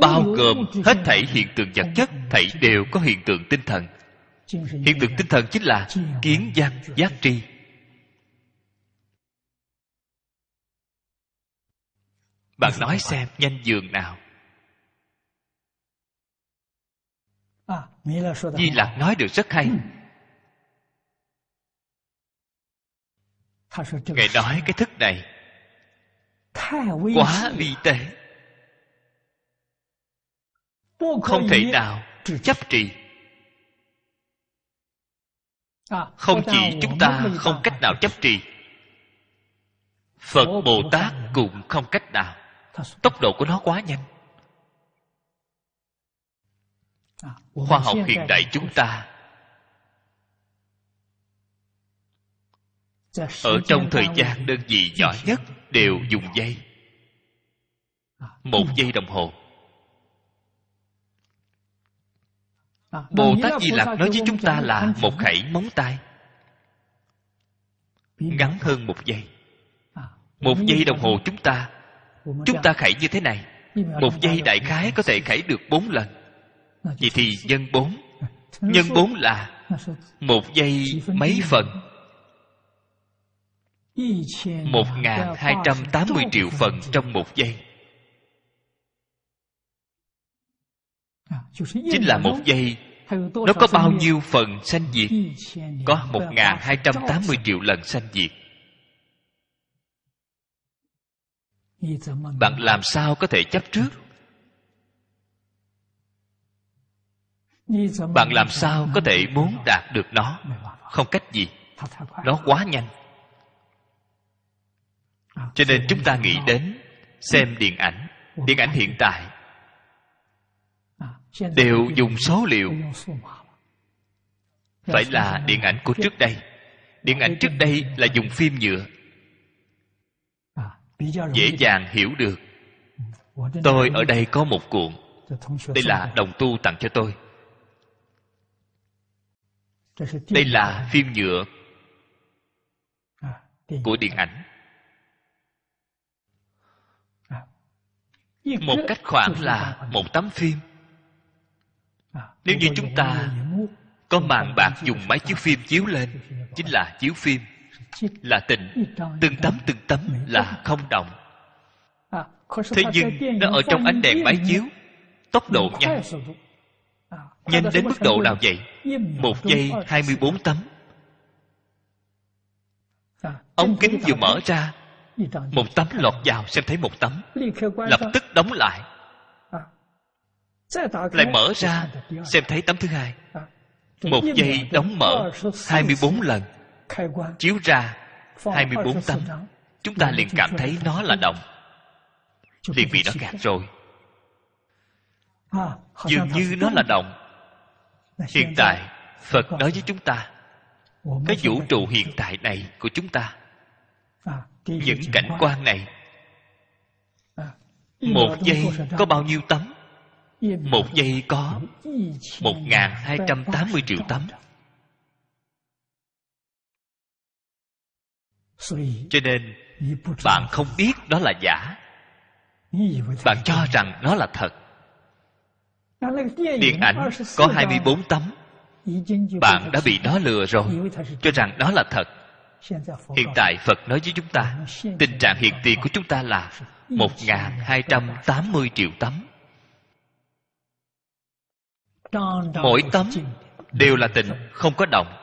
Bao gồm hết thảy hiện tượng vật chất thảy đều có hiện tượng tinh thần. Hiện tượng tinh thần chính là kiến văn giác tri bạn nói xem nhanh giường nào. Di lặc nói được rất hay. Ngài nói cái thức này. Quá vi tế. Không thể nào chấp trì. không chỉ chúng ta không cách nào chấp trì. Phật bồ tát cũng không cách nào tốc độ của nó quá nhanh. Khoa học hiện đại chúng ta ở trong thời gian đơn vị nhỏ nhất đều dùng dây. Một giây đồng hồ. Bồ tát di lặc nói với chúng ta là một khẩy móng tay, ngắn hơn một giây. Một giây đồng hồ chúng ta chúng ta khẩy như thế này. Một giây đại khái có thể khẩy được bốn lần. Vậy thì nhân bốn. Nhân bốn là một giây mấy phần? Một ngàn hai trăm tám mươi triệu phần trong một giây. Chính là một giây. Nó có bao nhiêu phần sanh diệt? Có một ngàn hai trăm tám mươi triệu lần sanh diệt. Bạn làm sao có thể chấp trước? Bạn làm sao có thể muốn đạt được nó? Không cách gì. Nó quá nhanh. Cho nên chúng ta nghĩ đến xem điện ảnh điện ảnh hiện tại. Đều dùng số liệu. Phải là điện ảnh của trước đây. Điện ảnh trước đây là dùng phim nhựa dễ dàng hiểu được. tôi ở đây có một cuộn. Đây là đồng tu tặng cho tôi. Đây là phim nhựa của điện ảnh. Một cách khoảng là một tấm phim. Nếu như chúng ta có màn bạc dùng máy chiếu phim chiếu lên chính là chiếu phim là tịnh từng tấm từng tấm là không động thế nhưng nó ở trong ánh đèn máy chiếu, tốc độ nhanh. Nhanh đến mức độ nào vậy? Một giây hai mươi bốn tấm. Ống kính vừa mở ra, một tấm lọt vào xem thấy một tấm. Lập tức đóng lại. Lại mở ra, xem thấy tấm thứ hai. Một giây đóng mở 24 lần chiếu ra 24 tấm chúng ta liền cảm thấy nó là đồng. Liền bị nó gạt rồi. Dường như nó là đồng. Hiện tại phật nói với chúng ta cái vũ trụ hiện tại này của chúng ta những cảnh quan này một giây có bao nhiêu tấm? Một giây có một ngàn hai trăm tám mươi triệu tấm cho nên bạn không biết đó là giả. Bạn cho rằng nó là thật. Điện ảnh có 24 tấm. Bạn đã bị nó lừa rồi cho rằng đó là thật. Hiện tại phật nói với chúng ta tình trạng hiện tiền của chúng ta là một ngàn hai trăm tám mươi triệu tấm. Mỗi tấm đều là tịnh không có động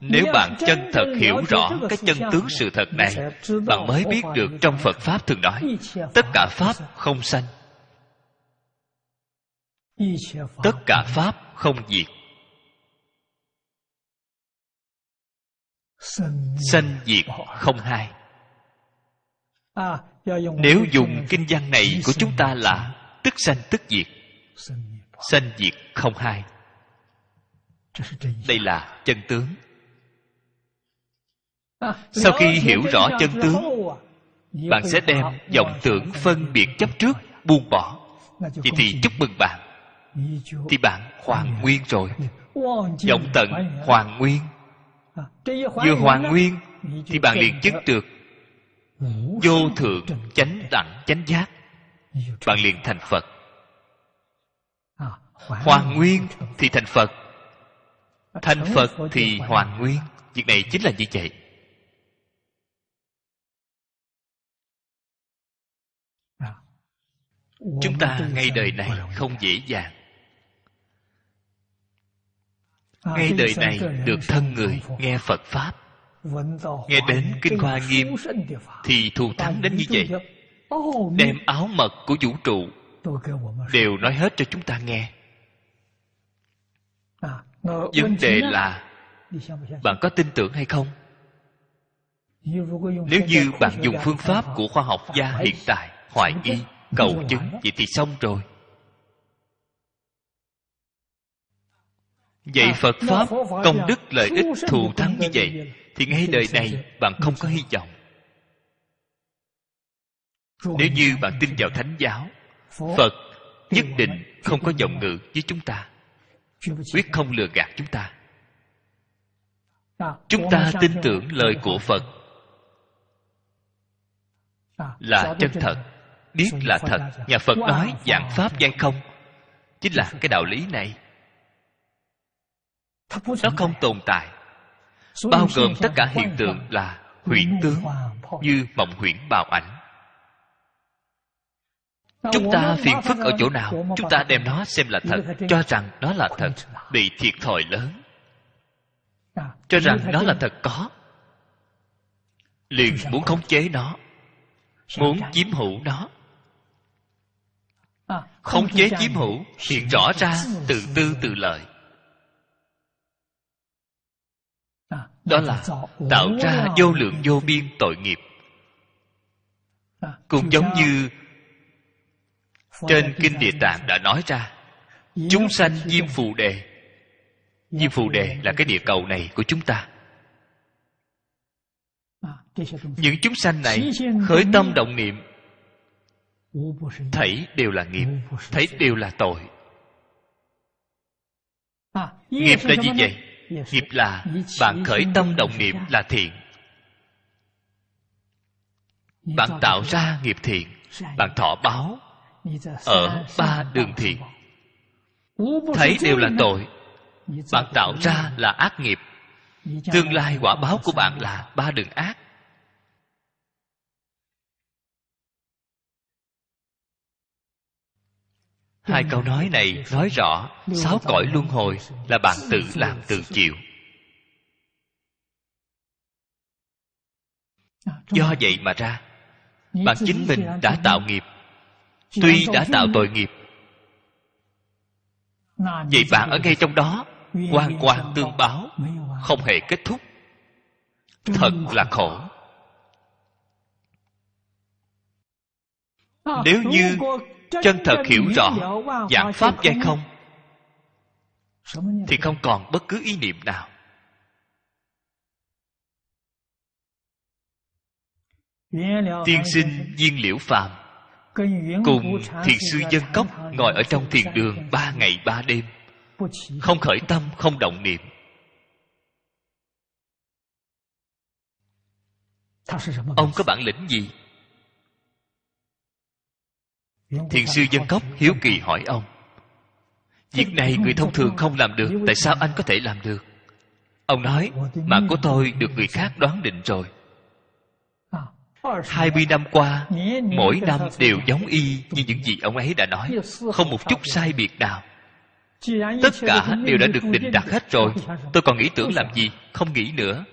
nếu bạn chân thật hiểu rõ cái chân tướng sự thật này bạn mới biết được trong phật pháp thường nói tất cả pháp không sanh. Tất cả pháp không diệt. Sanh diệt không hai. Nếu dùng kinh văn này của chúng ta là tức sanh tức diệt. Sanh diệt không hai. Đây là chân tướng sau khi hiểu rõ chân tướng bạn sẽ đem vọng tưởng phân biệt chấp trước buông bỏ. Vậy thì chúc mừng bạn. Thì bạn hoàn nguyên rồi. Vọng tận hoàn nguyên. Vừa hoàn nguyên thì bạn liền chứng được vô thượng chánh đẳng chánh giác. Bạn liền thành phật. Hoàn nguyên thì thành phật. Thành phật thì hoàn nguyên. Việc này chính là như vậy chúng ta ngay đời này không dễ dàng. Ngay đời này được thân người nghe phật pháp. Nghe đến kinh hoa nghiêm thì thù thắng đến như vậy. Đem áo mật của vũ trụ đều nói hết cho chúng ta nghe. Vấn đề là, bạn có tin tưởng hay không? Nếu như bạn dùng phương pháp của khoa học gia hiện tại hoài nghi cầu chứng vậy thì xong rồi. Vậy phật pháp công đức lợi ích thù thắng như vậy thì ngay đời này bạn không có hy vọng. Nếu như bạn tin vào thánh giáo phật nhất định không có giọng ngữ với chúng ta. Quyết không lừa gạt chúng ta. Chúng ta tin tưởng lời của phật là chân thật biết là thật nhà phật nói dạng pháp gian không. Chính là cái đạo lý này. Nó không tồn tại. Bao gồm tất cả hiện tượng là huyễn tướng như mộng huyễn bào ảnh. Chúng ta phiền phức ở chỗ nào? chúng ta đem nó xem là thật cho rằng nó là thật bị thiệt thòi lớn. Cho rằng nó là thật có. Liền muốn khống chế nó muốn chiếm hữu nó khống chế chiếm hữu hiện rõ ra từ tư từ lợi. Đó là tạo ra vô lượng vô biên tội nghiệp. Cũng giống như trên kinh địa tạng đã nói ra chúng sanh diêm phù đề. Diêm phù đề là cái địa cầu này của chúng ta. Những chúng sanh này khởi tâm động niệm thấy đều là nghiệp, thấy đều là tội. Nghiệp là gì vậy? Nghiệp là bạn khởi tâm động niệm là thiện. Bạn tạo ra nghiệp thiện, bạn thọ báo ở ba đường thiện. Thấy đều là tội, bạn tạo ra là ác nghiệp. Tương lai quả báo của bạn là ba đường ác. Hai câu nói này nói rõ sáu cõi luân hồi là bạn tự làm tự chịu do vậy mà ra, bạn chính mình đã tạo nghiệp, tuy đã tạo tội nghiệp. Vậy bạn ở ngay trong đó quan quan tương báo, không hề kết thúc. Thật là khổ. Nếu như chân thật hiểu rõ giảng pháp hay không, thì không còn bất cứ ý niệm nào. Tiên sinh viên liễu phàm cùng thiền sư dân cốc ngồi ở trong thiền đường ba ngày ba đêm, không khởi tâm, không động niệm. Ông có bản lĩnh gì? Thiền sư dân cốc hiếu kỳ hỏi ông việc này người thông thường không làm được tại sao anh có thể làm được? Ông nói mạng của tôi được người khác đoán định rồi. Hai mươi năm qua mỗi năm đều giống y như những gì ông ấy đã nói không một chút sai biệt nào. Tất cả đều đã được định đặt hết rồi. Tôi còn nghĩ tưởng làm gì không nghĩ nữa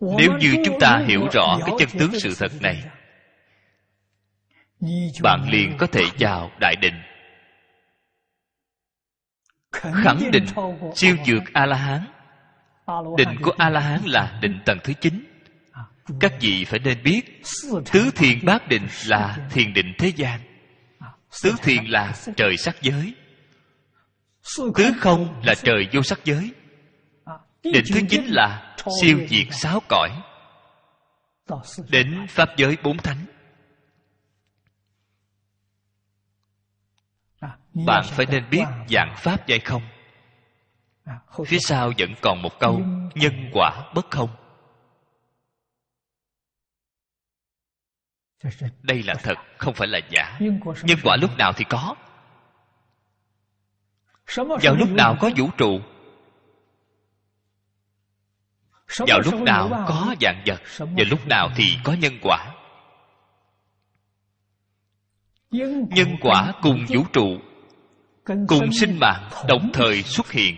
nếu như chúng ta hiểu rõ cái chân tướng sự thật này bạn liền có thể vào đại định. Khẳng định siêu dược a la hán định của a la hán là định tầng thứ chín. Các vị phải nên biết tứ thiền bát định là thiền định thế gian. Tứ thiền là trời sắc giới. Tứ không là trời vô sắc giới định thứ chín là siêu diệt sáu cõi, đến pháp giới bốn thánh. Bạn phải nên biết dạng pháp hay không? Phía sau vẫn còn một câu, nhân quả bất không? Đây là thật, không phải là giả. Nhân quả lúc nào thì có. Vào lúc nào có vũ trụ vào lúc nào có dạng vật và lúc nào thì có nhân quả. Nhân quả cùng vũ trụ cùng sinh mạng đồng thời xuất hiện.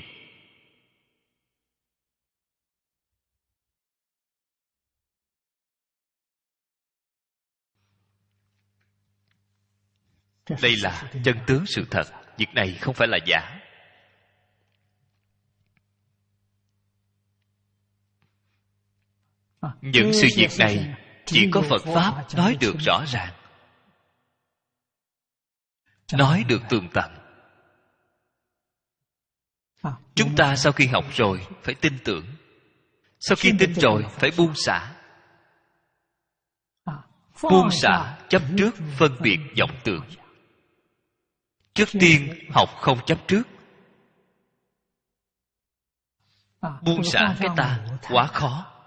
Đây là chân tướng sự thật việc này không phải là giả những sự việc này chỉ có phật pháp nói được rõ ràng. Nói được tường tận. Chúng ta sau khi học rồi phải tin tưởng. Sau khi tin rồi phải buông xả. Buông xả chấp trước phân biệt vọng tưởng. Trước tiên học không chấp trước. Buông xả cái ta quá khó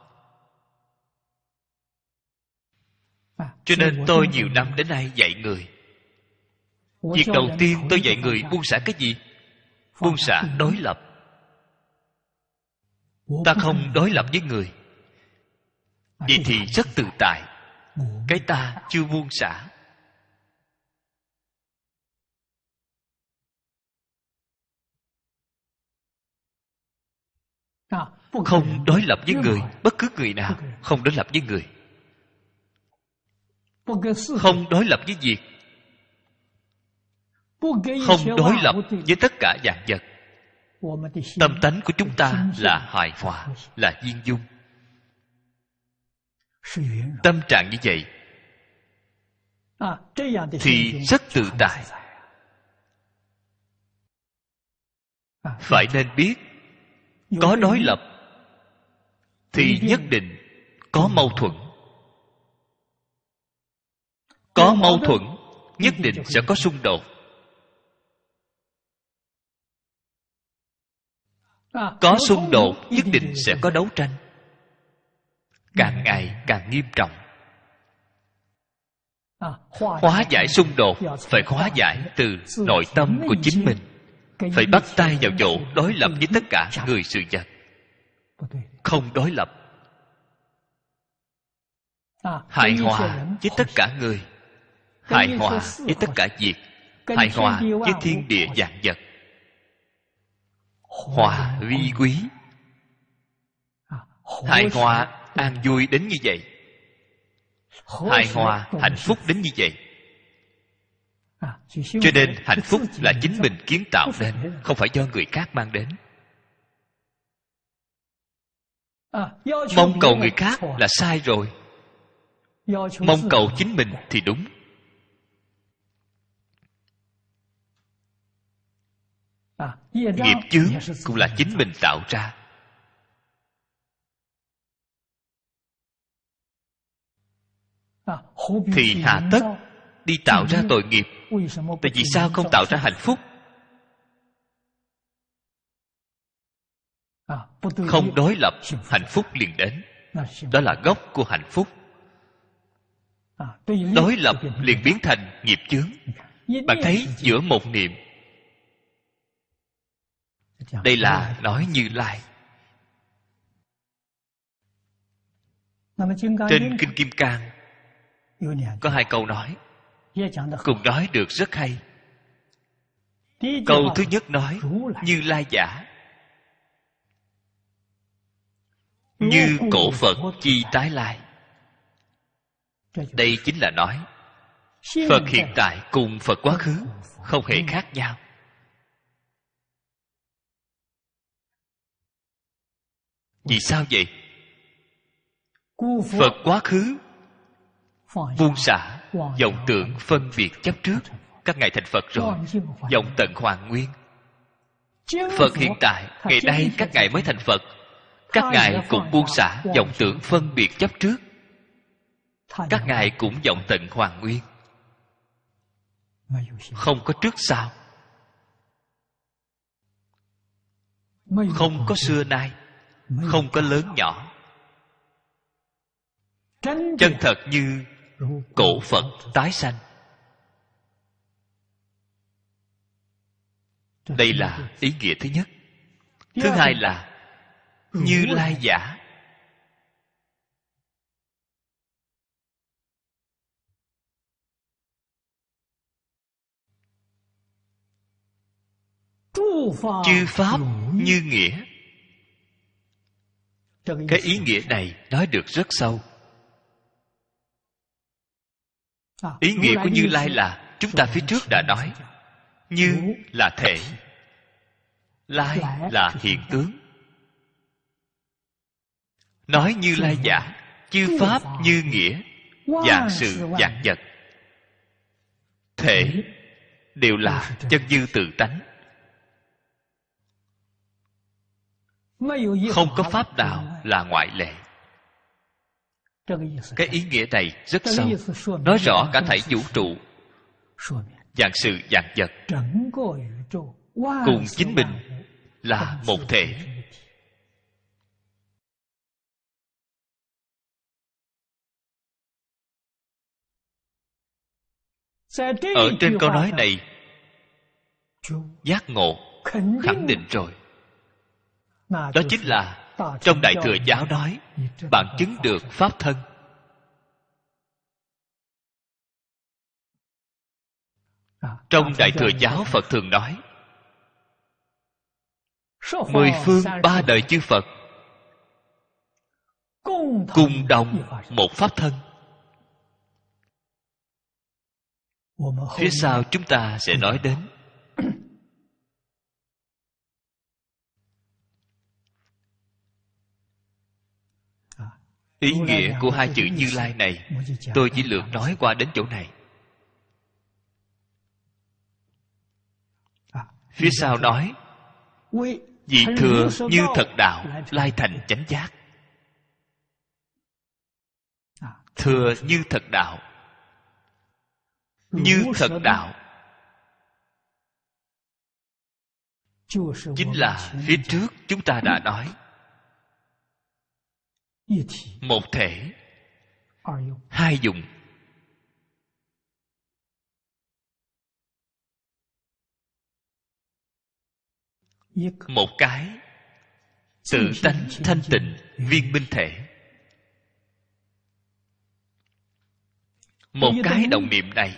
cho nên tôi nhiều năm đến nay dạy người. Việc đầu tiên tôi dạy người buông xả cái gì? Buông xả đối lập. Ta không đối lập với người. Vậy thì rất tự tại. Cái ta chưa buông xả. Không đối lập với người bất cứ người nào không đối lập với người không đối lập với việc không đối lập với tất cả dạng vật. tâm tánh của chúng ta là hài hòa là viên dung. tâm trạng như vậy thì rất tự tại. phải nên biết có đối lập thì nhất định có mâu thuẫn có mâu thuẫn nhất định sẽ có xung đột. Có xung đột nhất định sẽ có đấu tranh. Càng ngày càng nghiêm trọng. Hóa giải xung đột phải hóa giải từ nội tâm của chính mình. Phải bắt tay vào chỗ đối lập với tất cả người sự vật. Không đối lập. Hài hòa với tất cả người hài hòa với tất cả việc hài hòa với thiên địa vạn vật. Hòa vi quý. Hài hòa an vui đến như vậy. Hài hòa hạnh phúc đến như vậy. Cho nên hạnh phúc là chính mình kiến tạo nên không phải do người khác mang đến. Mong cầu người khác là sai rồi. Mong cầu chính mình thì đúng nghiệp chướng cũng là chính mình tạo ra. Thì hà tất đi tạo ra tội nghiệp. tại vì sao không tạo ra hạnh phúc? Không đối lập hạnh phúc liền đến. Đó là gốc của hạnh phúc. Đối lập liền biến thành nghiệp chướng. Bạn thấy giữa một niệm đây là nói như lai. Trên kinh kim cang có hai câu nói. Cùng nói được rất hay. Câu thứ nhất nói như lai giả. Như cổ phật chi tái lai. Đây chính là nói phật hiện tại cùng phật quá khứ không hề khác nhau vì sao vậy? Phật quá khứ buông xả vọng tưởng phân biệt chấp trước. các ngài thành phật rồi vọng tận hoàn nguyên. Phật hiện tại ngày nay các ngài mới thành phật. Các ngài cũng buông xả vọng tưởng phân biệt chấp trước. Các ngài cũng vọng tận hoàn nguyên. Không có trước sau. Không có xưa nay không có lớn nhỏ. Chân thật như cổ phật tái sanh. Đây là ý nghĩa thứ nhất. Thứ hai là như lai giả. Chư pháp như nghĩa cái ý nghĩa này. nói được rất sâu. Ý nghĩa của như lai là chúng ta phía trước đã nói như là thể. Lai là hiện tướng. Nói như lai giả chư pháp như nghĩa dạng sự dạng vật. Thể đều là chân như tự tánh không có pháp nào là ngoại lệ. Cái ý nghĩa này rất sâu. Nói rõ cả thảy vũ trụ. Dạng sự dạng vật cùng chính mình là một thể. Ở trên câu nói này giác ngộ khẳng định rồi đó chính là trong đại thừa giáo nói bạn chứng được pháp thân. Trong đại thừa giáo phật thường nói mười phương ba đời chư phật cùng đồng một pháp thân. Phía sau chúng ta sẽ nói đến ý nghĩa của hai chữ như lai này tôi chỉ lược nói qua đến chỗ này. Phía sau nói vị thừa như thật đạo lai thành chánh giác. Thừa như thật đạo. Như thật đạo. Chính là phía trước chúng ta đã nói một thể hai dùng。một cái tự tánh thanh tịnh viên minh thể。một cái động niệm này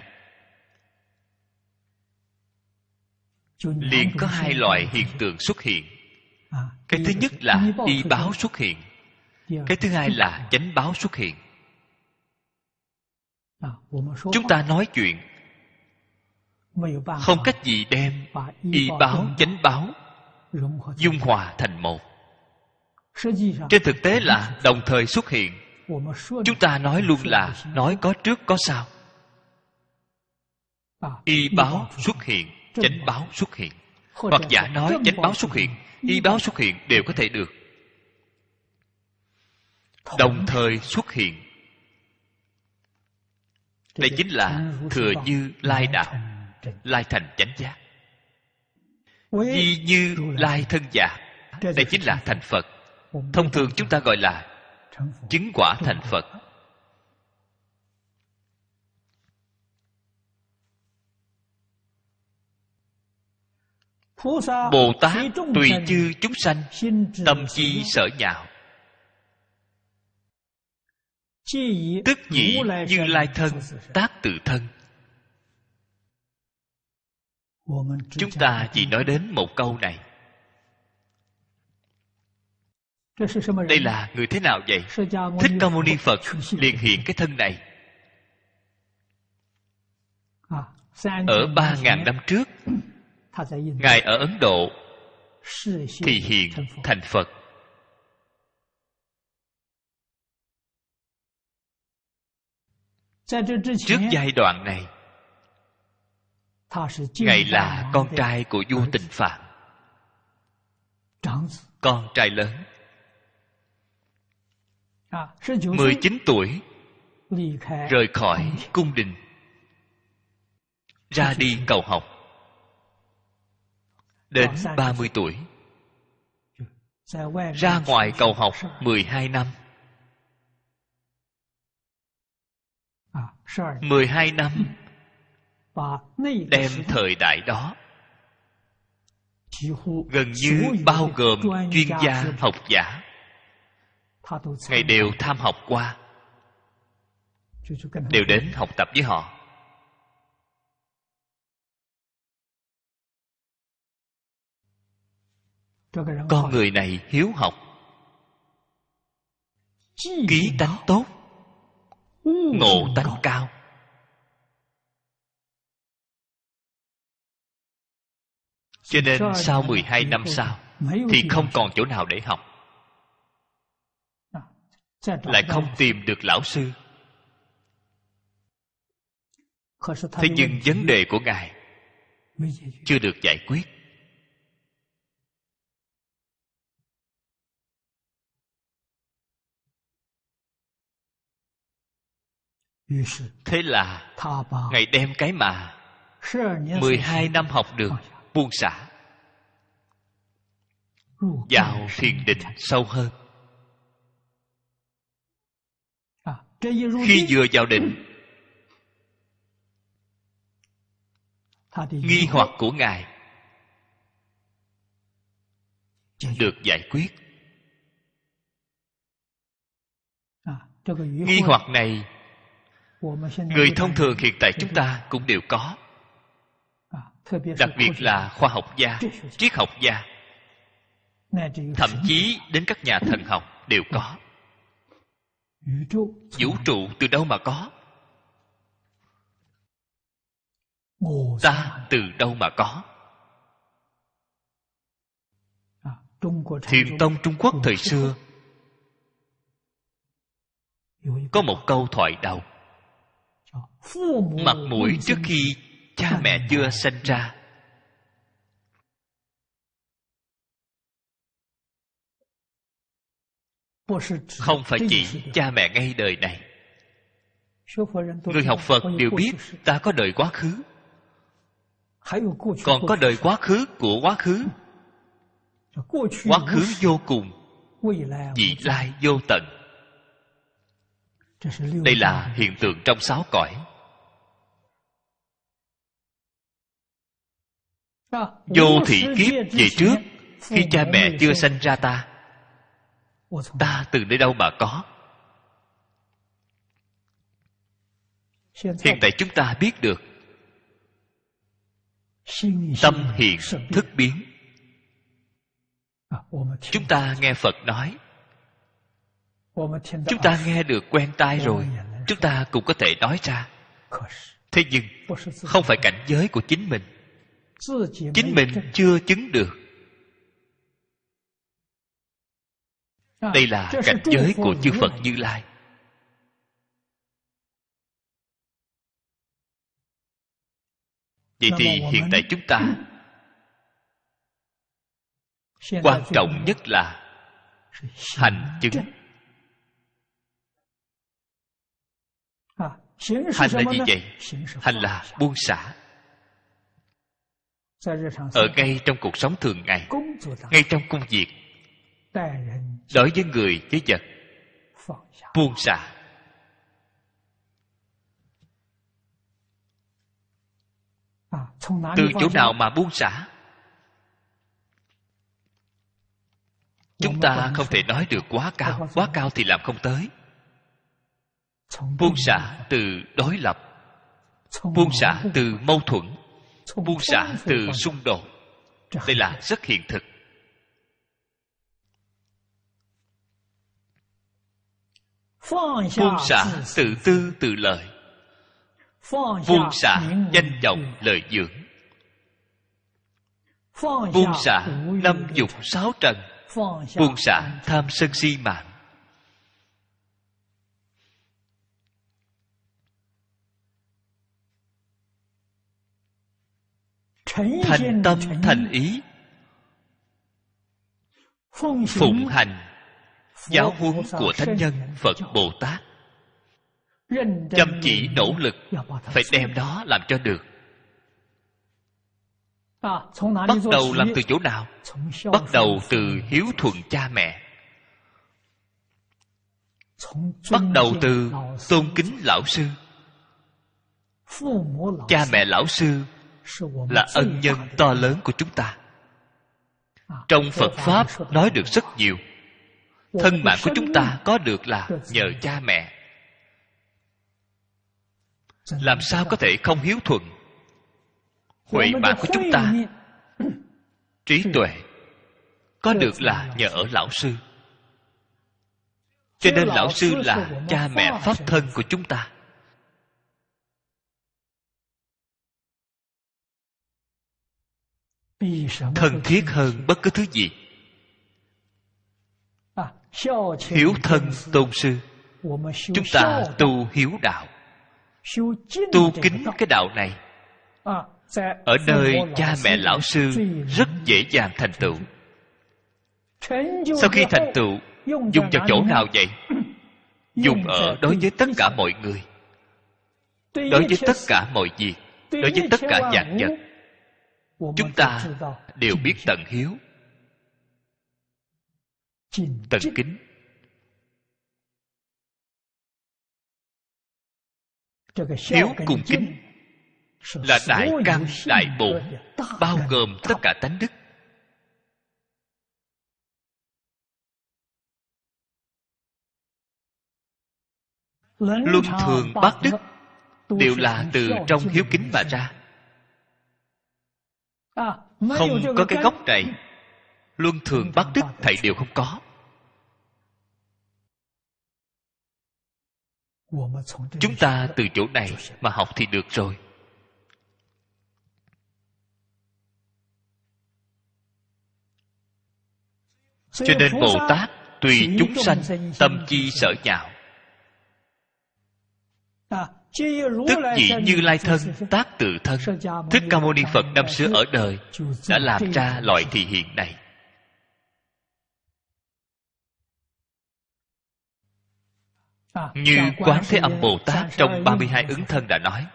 liền có hai loại hiện tượng xuất hiện. Cái thứ nhất là y báo xuất hiện cái thứ hai là chánh báo xuất hiện. Chúng ta nói chuyện. Không cách gì đem y báo chánh báo dung hòa thành một. Trên thực tế là đồng thời xuất hiện. Chúng ta nói luôn là nói có trước có sau. Y báo xuất hiện chánh báo xuất hiện. Hoặc giả nói chánh báo xuất hiện y báo xuất hiện đều có thể được đồng thời xuất hiện. Đây chính là thừa như lai đạo lai thành chánh giác. Di như lai thân giả đây chính là thành phật. Thông thường chúng ta gọi là chứng quả thành phật. Bồ tát tùy chư chúng sanh tâm chi sở nhạo tức nhị như lai thân tác tự thân. Chúng ta chỉ nói đến một câu này. Đây là người thế nào vậy? Thích ca mâu ni phật liền hiện cái thân này. Ở ba ngàn năm trước ngài ở ấn độ thì hiện thành phật trước giai đoạn này ngài là con trai của vua tình phạm. Con trai lớn. 19 tuổi. Rời khỏi cung đình. Ra đi cầu học. Đến 30 tuổi. Ra ngoài cầu học 12 năm 12 năm đem thời đại đó gần như bao gồm chuyên gia học giả. Ngài đều tham học qua. Đều đến học tập với họ. Con người này hiếu học ký tánh tốt ngộ tánh cao. Cho nên sau 12 năm sau thì không còn chỗ nào để học. Lại không tìm được lão sư. Thế nhưng vấn đề của ngài chưa được giải quyết thế là ngài đem cái mà 12 năm học được buông xả. vào thiền định sâu hơn. khi vừa vào định nghi hoặc của ngài được giải quyết. nghi hoặc này người thông thường hiện tại chúng ta cũng đều có. Đặc biệt là khoa học gia triết học gia. Thậm chí đến các nhà thần học đều có. Vũ trụ từ đâu mà có? Ta từ đâu mà có? Thiền tông trung quốc thời xưa. Có một câu thoại đầu mặt mũi trước khi cha mẹ chưa sanh ra. Không phải chỉ cha mẹ ngay đời này. Người học phật đều biết ta có đời quá khứ. Còn có đời quá khứ của quá khứ. Quá khứ vô cùng. Vị lai vô tận. Đây là hiện tượng trong sáu cõi vô thị kiếp về trước khi cha mẹ chưa sanh ra ta ta từ nơi đâu mà có? Hiện tại chúng ta biết được. Tâm hiện thức biến. Chúng ta nghe phật nói. Chúng ta nghe được quen tai rồi. chúng ta cũng có thể nói ra. Thế nhưng không phải cảnh giới của chính mình chính mình chưa chứng được. Đây là cảnh giới của chư phật như lai. Vậy thì hiện tại chúng ta quan trọng nhất là hành chứng. hành là gì vậy? Hành là buông xả ở ngay trong cuộc sống thường ngày ngay trong công việc đối với người với vật buông xả。từ chỗ nào mà buông xả？chúng ta không thể nói được quá cao quá cao thì làm không tới。buông xả từ đối lập buông xả từ mâu thuẫn buông xả từ xung đột. Đây là rất hiện thực. Buông xả tự tư tự lợi buông xả danh vọng lợi dưỡng buông xả năm dục sáu trần. Buông xả tham sân si mạng thành tâm thành ý. Phụng hành giáo huấn của thánh nhân phật bồ tát chăm chỉ nỗ lực phải đem đó làm cho được. Bắt đầu làm từ chỗ nào? bắt đầu từ hiếu thuận cha mẹ. Bắt đầu từ tôn kính lão sư. Cha mẹ lão sư là ân nhân to lớn của chúng ta. Trong phật pháp nói được rất nhiều. Thân mạng của chúng ta có được là nhờ cha mẹ. Làm sao có thể không hiếu thuận? Huệ mạng của chúng ta trí tuệ có được là nhờ ở lão sư. Cho nên lão sư là cha mẹ pháp thân của chúng ta thân thiết hơn bất cứ thứ gì. Hiểu thân tôn sư. Chúng ta tu hiếu đạo. Tu kính cái đạo này. Ở nơi cha mẹ lão sư Rất dễ dàng thành tựu. Sau khi thành tựu Dùng vào chỗ nào vậy? Dùng ở đối với tất cả mọi người. Đối với tất cả mọi việc. Đối với tất cả dạng vật chúng ta đều biết tận hiếu. Tận kính. Hiếu cùng kính là đại căn đại bổn bao gồm tất cả tánh đức. Luân thường bát đức đều là từ trong hiếu kính mà ra không có cái gốc này. Luân thường bát đức thầy đều không có. Chúng ta từ chỗ này mà học thì được rồi. Cho nên bồ tát tùy chúng sanh tâm chi sở nhạo tức dĩ như lai thân tác tự thân. Thích ca mâu ni phật năm xưa ở đời đã làm ra loại thị hiện này. Như quán thế âm bồ tát trong 32 ứng thân đã nói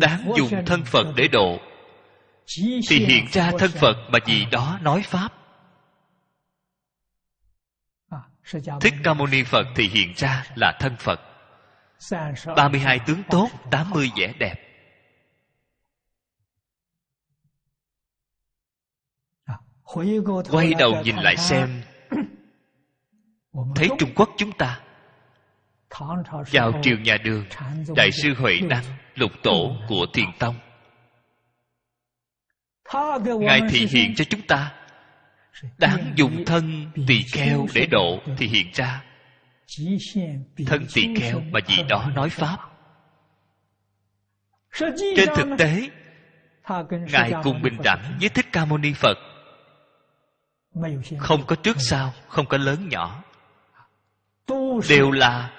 đáng dùng thân phật để độ. Thì hiện ra thân phật mà gì đó nói pháp. Thích ca mâu ni phật thì hiện ra là thân phật 32 tướng tốt 80 vẻ đẹp. Quay đầu nhìn lại xem, thấy trung quốc chúng ta. Vào triều nhà đường, đại sư huệ năng lục tổ của thiền tông. Ngài thị hiện cho chúng ta. Đáng dùng thân tỳ kheo để độ thì hiện ra thân tỳ kheo mà gì đó nói pháp. Trên thực tế ngài cùng bình đẳng với thích ca mâu ni phật. Không có trước sau không có lớn nhỏ. Đều là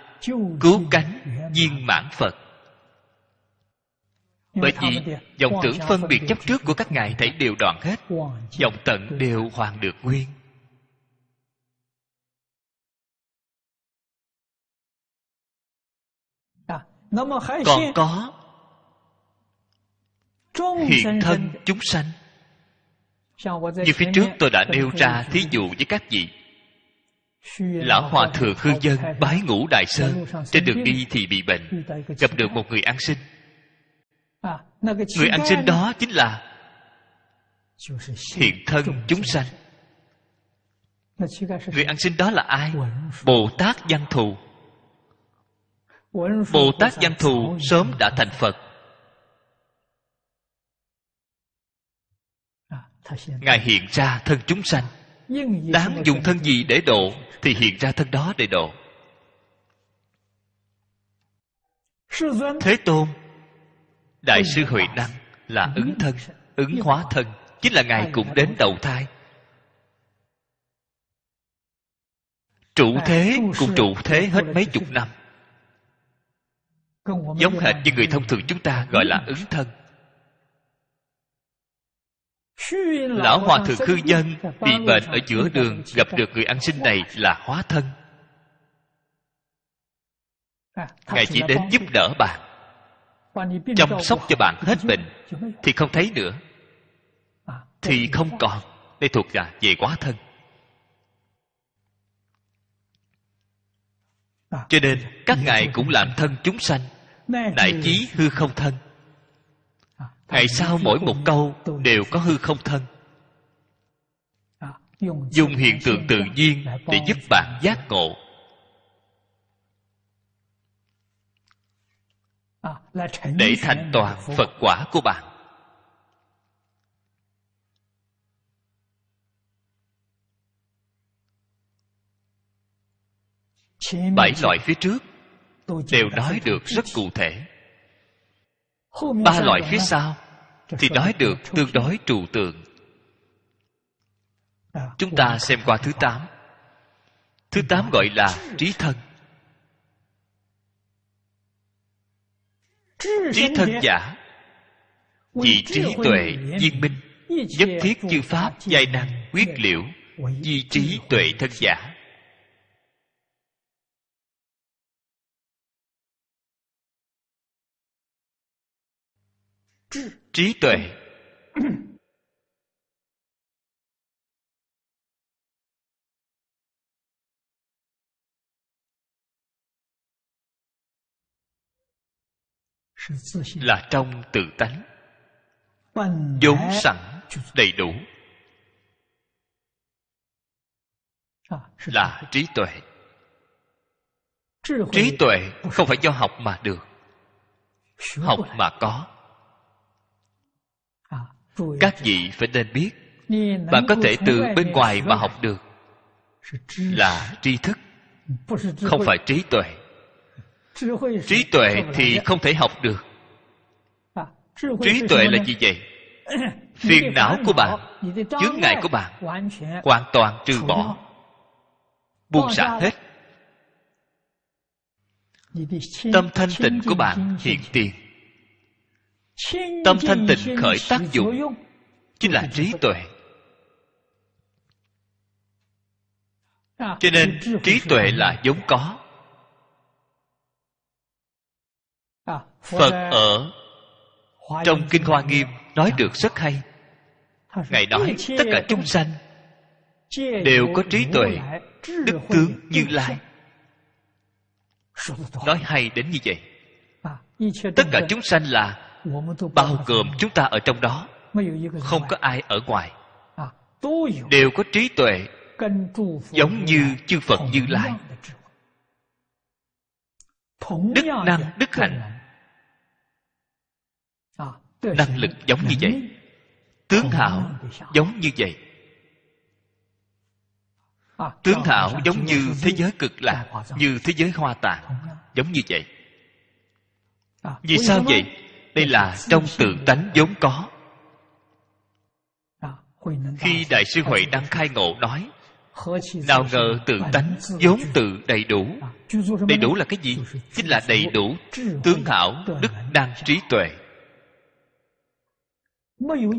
cứu cánh viên mãn phật. Bởi vì dòng tưởng phân biệt chấp trước của các ngài thấy đều đoạn hết. Dòng tận đều hoàn được nguyên còn có hiện thân chúng sanh. Như phía trước tôi đã nêu ra thí dụ với các vị. Lão hòa thượng hư dân bái ngũ đại sơn. Trên đường đi thì bị bệnh. Gặp được một người ăn sinh. Người ăn sinh đó chính là hiện thân chúng sanh. người ăn sinh đó là ai? bồ tát văn thù bồ tát danh thù sớm đã thành phật. Ngài hiện ra thân chúng sanh. Đáng dùng thân gì để độ thì hiện ra thân đó để độ. Thế tôn, đại sư huệ năng là ứng thân, ứng hóa thân, chính là ngài cũng đến đầu thai. Trụ thế cùng trụ thế hết mấy chục năm giống hệt như người thông thường chúng ta gọi là ứng thân. Lão hòa thượng khư dân bị bệnh ở giữa đường gặp được người ăn sinh này là hóa thân. Ngài chỉ đến giúp đỡ bạn chăm sóc cho bạn hết bệnh thì không thấy nữa. Thì không còn đây thuộc là về quá thân. Cho nên các ngài cũng làm thân chúng sanh đại chí hư không thân. Ngày sau mỗi một câu đều có hư không thân? Dùng hiện tượng tự nhiên để giúp bạn giác ngộ. Để thành toàn phật quả của bạn. Bảy loại phía trước đều nói được rất cụ thể. Ba loại phía sau thì nói được tương đối trụ tượng. Chúng ta xem qua thứ tám. Thứ tám gọi là trí thân. Trí thân giả vì trí tuệ viên minh nhất thiết chư pháp giai năng quyết liễu di trí tuệ thân giả trí tuệ. Là trong tự tánh. Vốn sẵn, đầy đủ. Là trí tuệ. Trí tuệ không phải do học mà được. Học mà có các vị phải nên biết bạn có thể từ bên ngoài mà học được là tri thức không phải trí tuệ. Trí tuệ thì không thể học được. Trí tuệ là gì vậy? Phiền não của bạn chướng ngại của bạn hoàn toàn trừ bỏ. buông xả hết. Tâm thanh tịnh của bạn hiện tiền tâm thanh tịnh khởi tác dụng chính là trí tuệ. Cho nên trí tuệ là vốn có. Phật ở trong kinh hoa nghiêm nói được rất hay. Ngài nói tất cả chúng sanh đều có trí tuệ, đức tướng như lai. Nói hay đến như vậy. Tất cả chúng sanh là bao gồm chúng ta ở trong đó. Không có ai ở ngoài. Đều có trí tuệ, giống như chư phật như lai. Đức năng đức hạnh. Năng lực giống như vậy. Tướng hảo giống như vậy. Tướng hảo giống như thế giới cực lạc, như thế giới hoa tạng giống như vậy. Vì sao vậy? Đây là trong tự tánh vốn có. Khi đại sư huệ đăng khai ngộ nói, nào ngờ tự tánh vốn tự đầy đủ. Đầy đủ là cái gì? Chính là đầy đủ tướng hảo đức năng trí tuệ.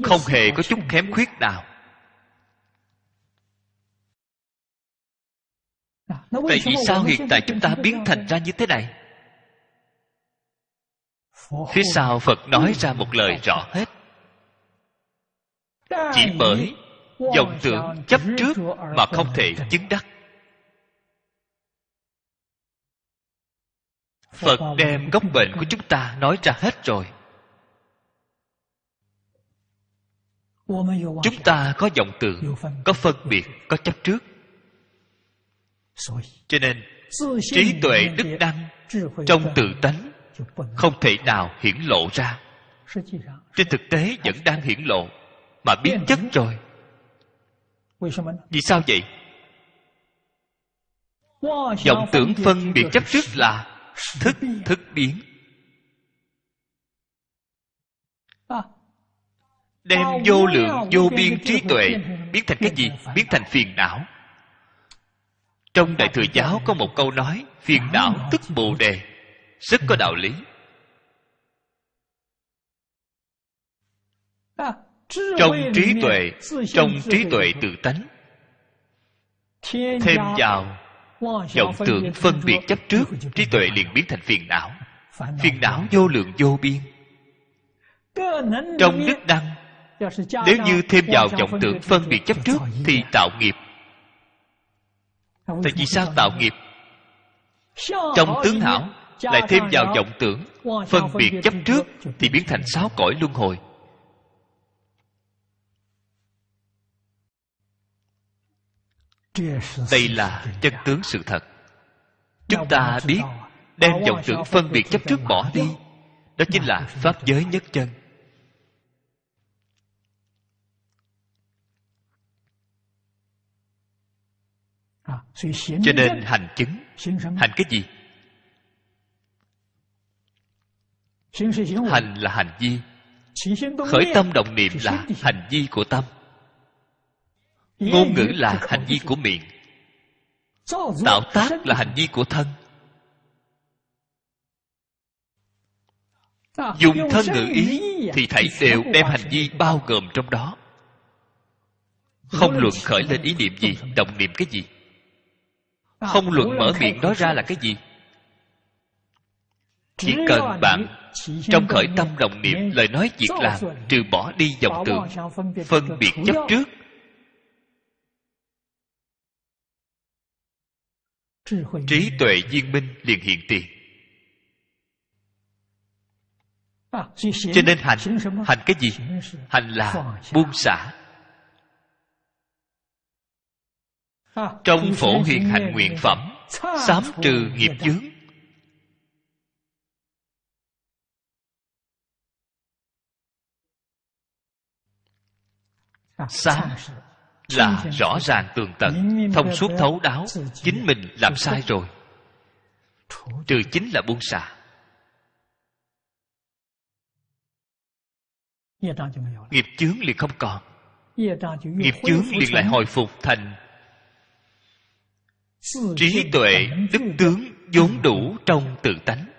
Không hề có chút kém khuyết nào. Tại vì sao hiện tại chúng ta biến thành ra như thế này? Phía sau phật nói ra một lời rõ hết. Chỉ bởi vọng tưởng chấp trước mà không thể chứng đắc. Phật đem gốc bệnh của chúng ta nói ra hết rồi. Chúng ta có vọng tưởng, có phân biệt, có chấp trước. Cho nên trí tuệ đức đăng trong tự tánh không thể nào hiển lộ ra. Trên thực tế vẫn đang hiển lộ, mà biến chất rồi. Vì sao vậy? Vọng tưởng phân biệt chấp trước là thức thức biến. Đem vô lượng, vô biên trí tuệ biến thành cái gì? Biến thành phiền não. Trong đại thừa giáo có một câu nói, phiền não tức bồ đề rất có đạo lý. Trong trí tuệ, trong trí tuệ tự tánh, thêm vào vọng tưởng phân biệt chấp trước, trí tuệ liền biến thành phiền não. Phiền não vô lượng vô biên. Trong đức đăng, nếu như thêm vào vọng tưởng phân biệt chấp trước thì tạo nghiệp. Tại vì sao tạo nghiệp? Trong tướng hảo lại thêm vào vọng tưởng, phân biệt chấp trước thì biến thành sáu cõi luân hồi. Đây là chân tướng sự thật. Chúng ta biết đem vọng tưởng phân biệt chấp trước bỏ đi, đó chính là pháp giới nhất chân. Cho nên hành chứng, hành cái gì? hành là hành vi. Khởi tâm động niệm là hành vi của tâm. Ngôn ngữ là hành vi của miệng. Tạo tác là hành vi của thân. Dùng thân ngữ ý thì thảy đều đem hành vi bao gồm trong đó. Không luận khởi lên ý niệm gì động niệm cái gì. Không luận mở miệng nói ra là cái gì chỉ cần bạn trong khởi tâm đồng niệm lời nói việc làm trừ bỏ đi dòng tưởng phân biệt chấp trước. Trí tuệ viên minh liền hiện tiền. Cho nên hành hành cái gì? hành là buông xả. Trong phổ hiện hành nguyện phẩm sám trừ nghiệp chướng xa là rõ ràng tường tận thông suốt thấu đáo chính mình làm sai rồi. Trừ chính là buông xả. Nghiệp chướng liền không còn. Nghiệp chướng liền lại hồi phục thành trí tuệ đức tướng vốn đủ trong tự tánh.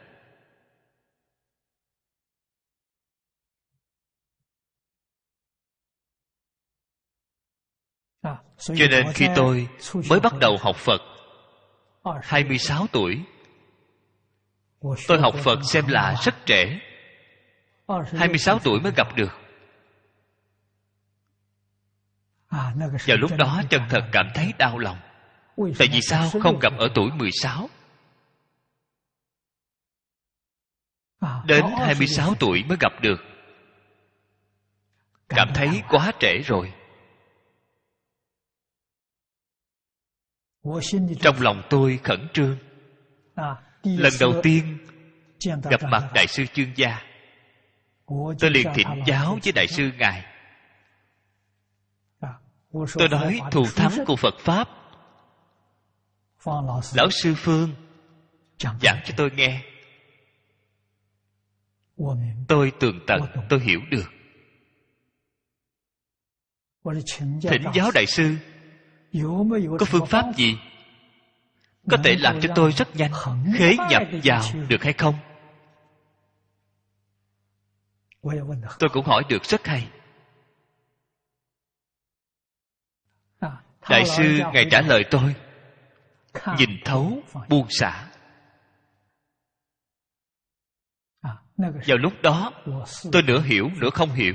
Cho nên khi tôi mới bắt đầu học Phật 26 tuổi Tôi học Phật xem là rất trễ 26 tuổi mới gặp được. Vào lúc đó chân thật cảm thấy đau lòng. Tại vì sao không gặp ở tuổi 16 Đến 26 tuổi mới gặp được. Cảm thấy quá trễ rồi. trong lòng tôi khẩn trương. lần đầu tiên gặp mặt đại sư chương gia. tôi liền thỉnh giáo với đại sư ngài. tôi nói thù thắng của phật pháp. lão sư phương giảng cho tôi nghe. tôi tường tận tôi hiểu được. thỉnh giáo đại sư. Có phương pháp gì? Có thể làm cho tôi rất nhanh. Khế nhập vào được hay không? Tôi cũng hỏi được rất hay. Đại sư Ngài trả lời tôi. Nhìn thấu buông xả. Vào lúc đó Tôi nửa hiểu nửa không hiểu.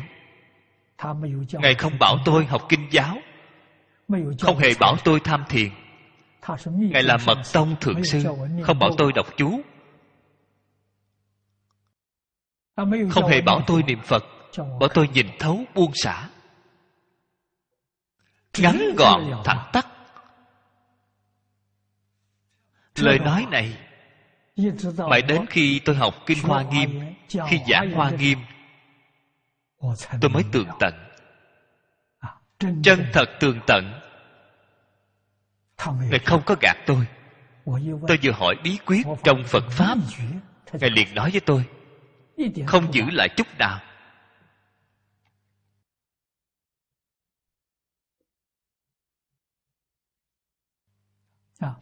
Ngài không bảo tôi học kinh giáo. Không hề bảo tôi tham thiền. Ngài là mật tông thượng sư Không bảo tôi đọc chú. Không hề bảo tôi niệm Phật Bảo tôi nhìn thấu buông xả. Ngắn gọn thẳng tắc Lời nói này Mãi đến khi tôi học Kinh Hoa Nghiêm Khi giảng Hoa Nghiêm Tôi mới tường tận chân thật tường tận. Ngài không có gạt tôi. Tôi vừa hỏi bí quyết trong phật pháp ngài liền nói với tôi không giữ lại chút nào.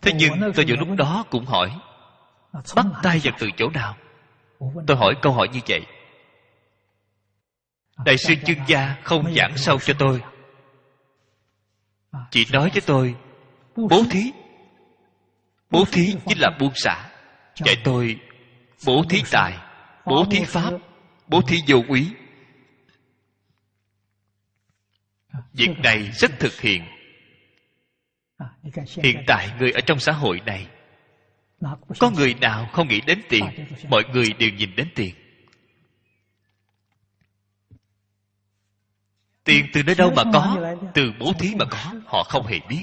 Thế nhưng tôi vừa lúc đó cũng hỏi bắt tay vào từ chỗ nào? Tôi hỏi câu hỏi như vậy. Đại sư chương gia không giảng sâu cho tôi. Chị nói với tôi, Bố thí. Bố thí chính là buông xả. Dạy tôi, Bố thí tài, Bố thí pháp, Bố thí vô quý Việc này rất thực hiện. Hiện tại người ở trong xã hội này, Có người nào không nghĩ đến tiền, Mọi người đều nhìn đến tiền. Tiền từ nơi đâu mà có Từ bố thí mà có Họ không hề biết.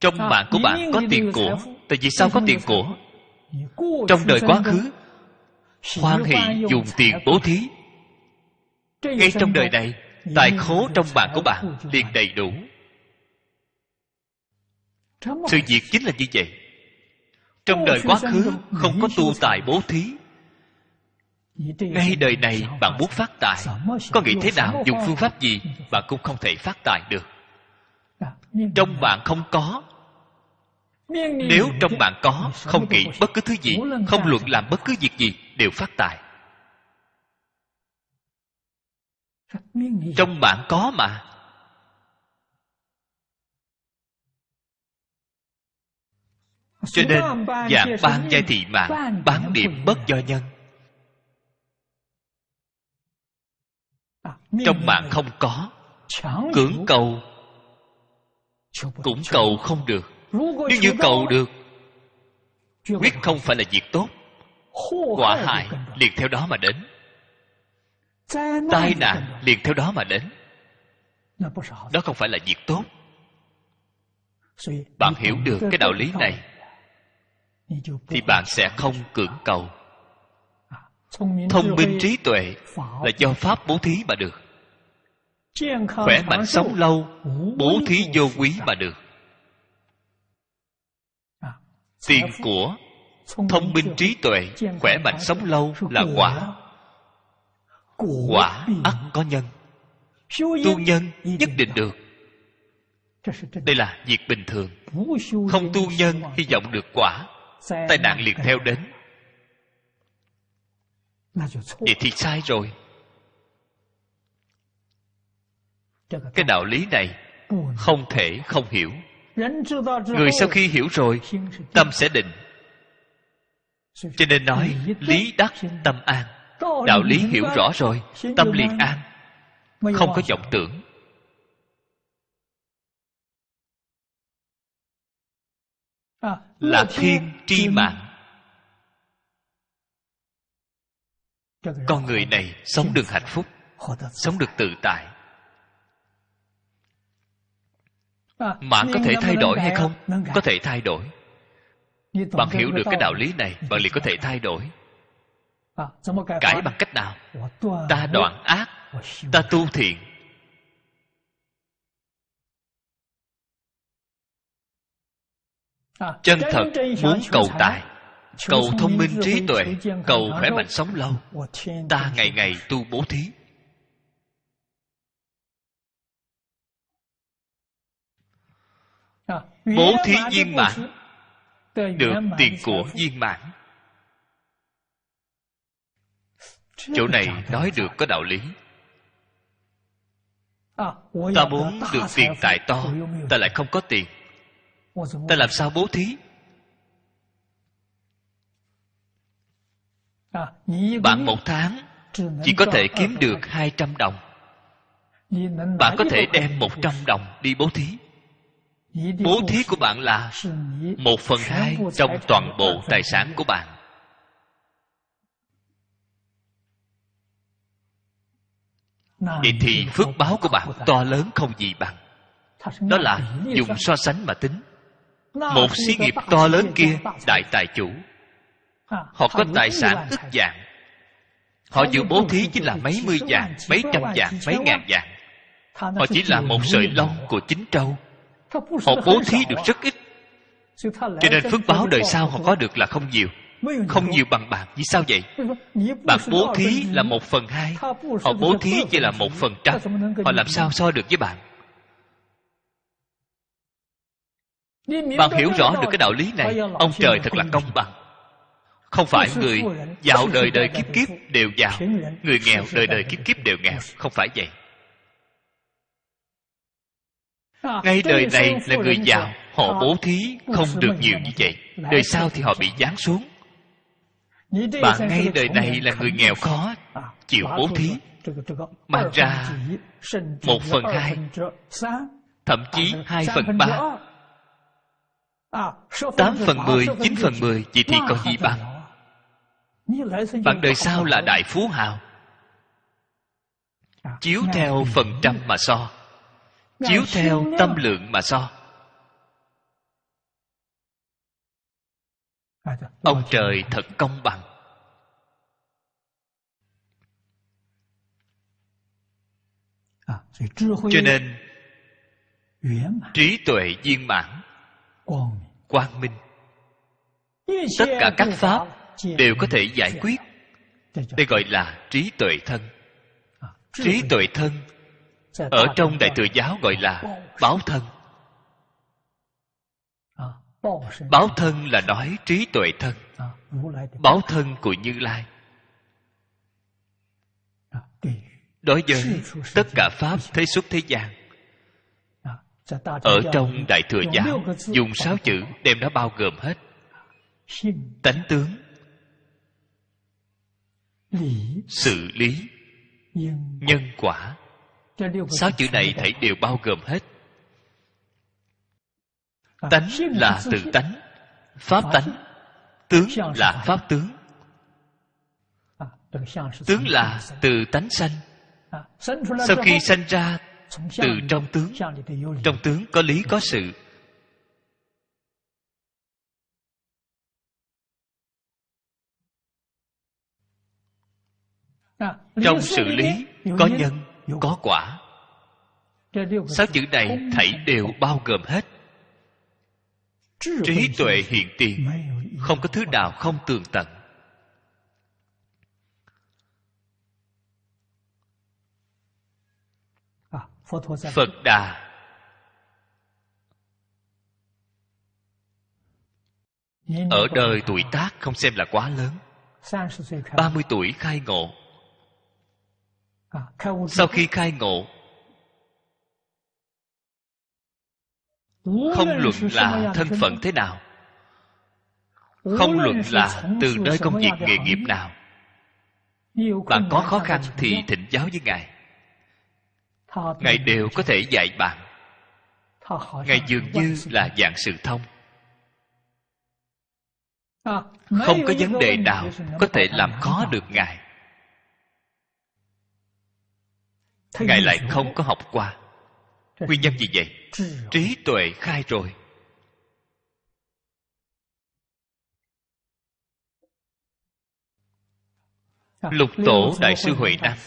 Trong mạng của bạn có tiền của Tại vì sao có tiền của? Trong đời quá khứ Hoan hỷ dùng tiền bố thí. Ngay trong đời này Tài khố trong mạng của bạn liền đầy đủ. Sự việc chính là như vậy. Trong đời quá khứ không có tu tài bố thí ngay đời này bạn muốn phát tài. Có nghĩ thế nào dùng phương pháp gì bạn cũng không thể phát tài được? Trong bạn không có. Nếu trong bạn có không nghĩ bất cứ thứ gì không luận làm bất cứ việc gì đều phát tài. Trong bạn có mà. Cho nên dạng ban giai thị mạng bán niệm bất do nhân trong bạn không có. cưỡng cầu cũng cầu không được. Nếu như cầu được quyết không phải là việc tốt. Quả hại liền theo đó mà đến. Tai nạn liền theo đó mà đến. Đó không phải là việc tốt. Bạn hiểu được cái đạo lý này thì bạn sẽ không cưỡng cầu. Thông minh trí tuệ là do pháp bố thí mà được khỏe mạnh sống lâu bố thí vô quý mà được. Tiền của thông minh trí tuệ khỏe mạnh sống lâu là quả. quả ắt có nhân. Tu nhân nhất định được. Đây là việc bình thường. Không tu nhân hy vọng được quả. Tai nạn liền theo đến. vậy thì sai rồi cái đạo lý này không thể không hiểu. Người sau khi hiểu rồi, tâm sẽ định. Cho nên nói, lý đắc tâm an. Đạo lý hiểu rõ rồi, tâm liền an. Không có vọng tưởng. Là thiên tri mạng. Con người này sống được hạnh phúc, sống được tự tại. Mạng có thể thay đổi hay không? có thể thay đổi. Bạn hiểu được cái đạo lý này bạn liền có thể thay đổi. Cải bằng cách nào? Ta đoạn ác ta tu thiện. Chân thật muốn cầu tài cầu thông minh trí tuệ cầu khỏe mạnh sống lâu. Ta ngày ngày tu bố thí bố thí viên mãn. Được tiền của viên mãn. Chỗ này nói được có đạo lý. Ta muốn được tiền tài to ta lại không có tiền. Ta làm sao bố thí? Bạn một tháng chỉ có thể kiếm được hai trăm đồng. Bạn có thể đem một trăm đồng đi bố thí bố thí của bạn là một phần hai trong toàn bộ tài sản của bạn. Vậy thì phước báo của bạn to lớn không gì bằng. Đó là dùng so sánh mà tính. Một xí nghiệp to lớn kia đại tài chủ. Họ có tài sản ức dạng họ dự bố thí chỉ là mấy mươi vạn mấy trăm vạn mấy ngàn vạn. Họ chỉ là một sợi lông của chính trâu họ bố thí được rất ít. Cho nên phước báo đời sau họ có được là không nhiều không nhiều bằng bạn. Vì sao vậy? Bạn bố thí là một phần hai. Họ bố thí chỉ là một phần trăm. Họ làm sao so được với bạn? Bạn hiểu rõ được cái đạo lý này. ông trời thật là công bằng. Không phải người giàu đời đời kiếp kiếp đều giàu. người nghèo đời đời kiếp kiếp đều nghèo. Không phải vậy ngay đời này là người giàu họ bố thí không được nhiều như vậy. đời sau thì họ bị giáng xuống. Bạn ngay đời này là người nghèo khó chịu bố thí. mang ra một phần hai thậm chí hai phần ba. tám phần mười chín phần mười vậy thì còn gì bằng bạn đời sau là đại phú hào chiếu theo phần trăm mà so chiếu theo tâm lượng mà so. Ông trời thật công bằng. Cho nên trí tuệ viên mãn quang minh. tất cả các pháp đều có thể giải quyết. đây gọi là trí tuệ thân. Trí tuệ thân ở trong đại thừa giáo gọi là báo thân. Báo thân là nói trí tuệ thân. Báo thân của như lai. Đối với tất cả pháp, thế xuất, thế gian, ở trong đại thừa giáo, dùng sáu chữ đem nó bao gồm hết. Tánh tướng, sự lý, nhân quả sáu chữ này thảy đều bao gồm hết. Tánh là tự tánh pháp tánh tướng là pháp tướng. Tướng là từ tánh sanh. Sau khi sanh ra từ trong tướng trong tướng có lý có sự. Trong sự lý có nhân có quả. Sáu chữ này thảy đều bao gồm hết. Trí tuệ hiện tiền. Không có thứ nào không tường tận. Phật đà. Ở đời tuổi tác không xem là quá lớn. 30 tuổi khai ngộ sau khi khai ngộ không luận là thân phận thế nào không luận là từ nơi công việc nghề nghiệp nào. Bạn có khó khăn thì thỉnh giáo với ngài. Ngài đều có thể dạy bạn. Ngài dường như là dạng sự thông. Không có vấn đề nào có thể làm khó được ngài. ngài lại không có học qua. Nguyên nhân gì vậy? Trí tuệ khai rồi. Lục tổ đại sư huệ nam.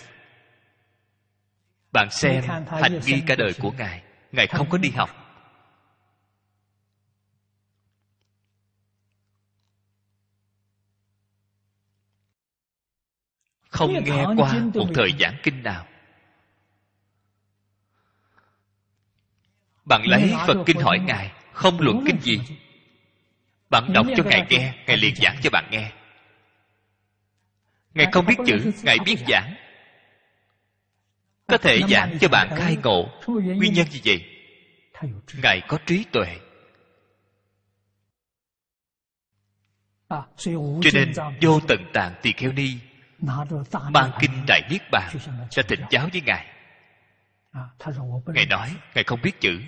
Bạn xem hành vi cả đời của ngài. Ngài không có đi học. Không nghe qua một thời giảng kinh nào. Bạn lấy Phật kinh hỏi Ngài Không luận kinh gì? Bạn đọc cho Ngài nghe Ngài liền giảng cho bạn nghe. Ngài không biết chữ Ngài biết giảng. Có thể giảng cho bạn khai ngộ. Nguyên nhân gì vậy? Ngài có trí tuệ. Cho nên vô tận tạng tỳ kheo ni Mang kinh Đại Niết Bàn Ra thỉnh giáo với Ngài. Ngài nói Ngài không biết chữ.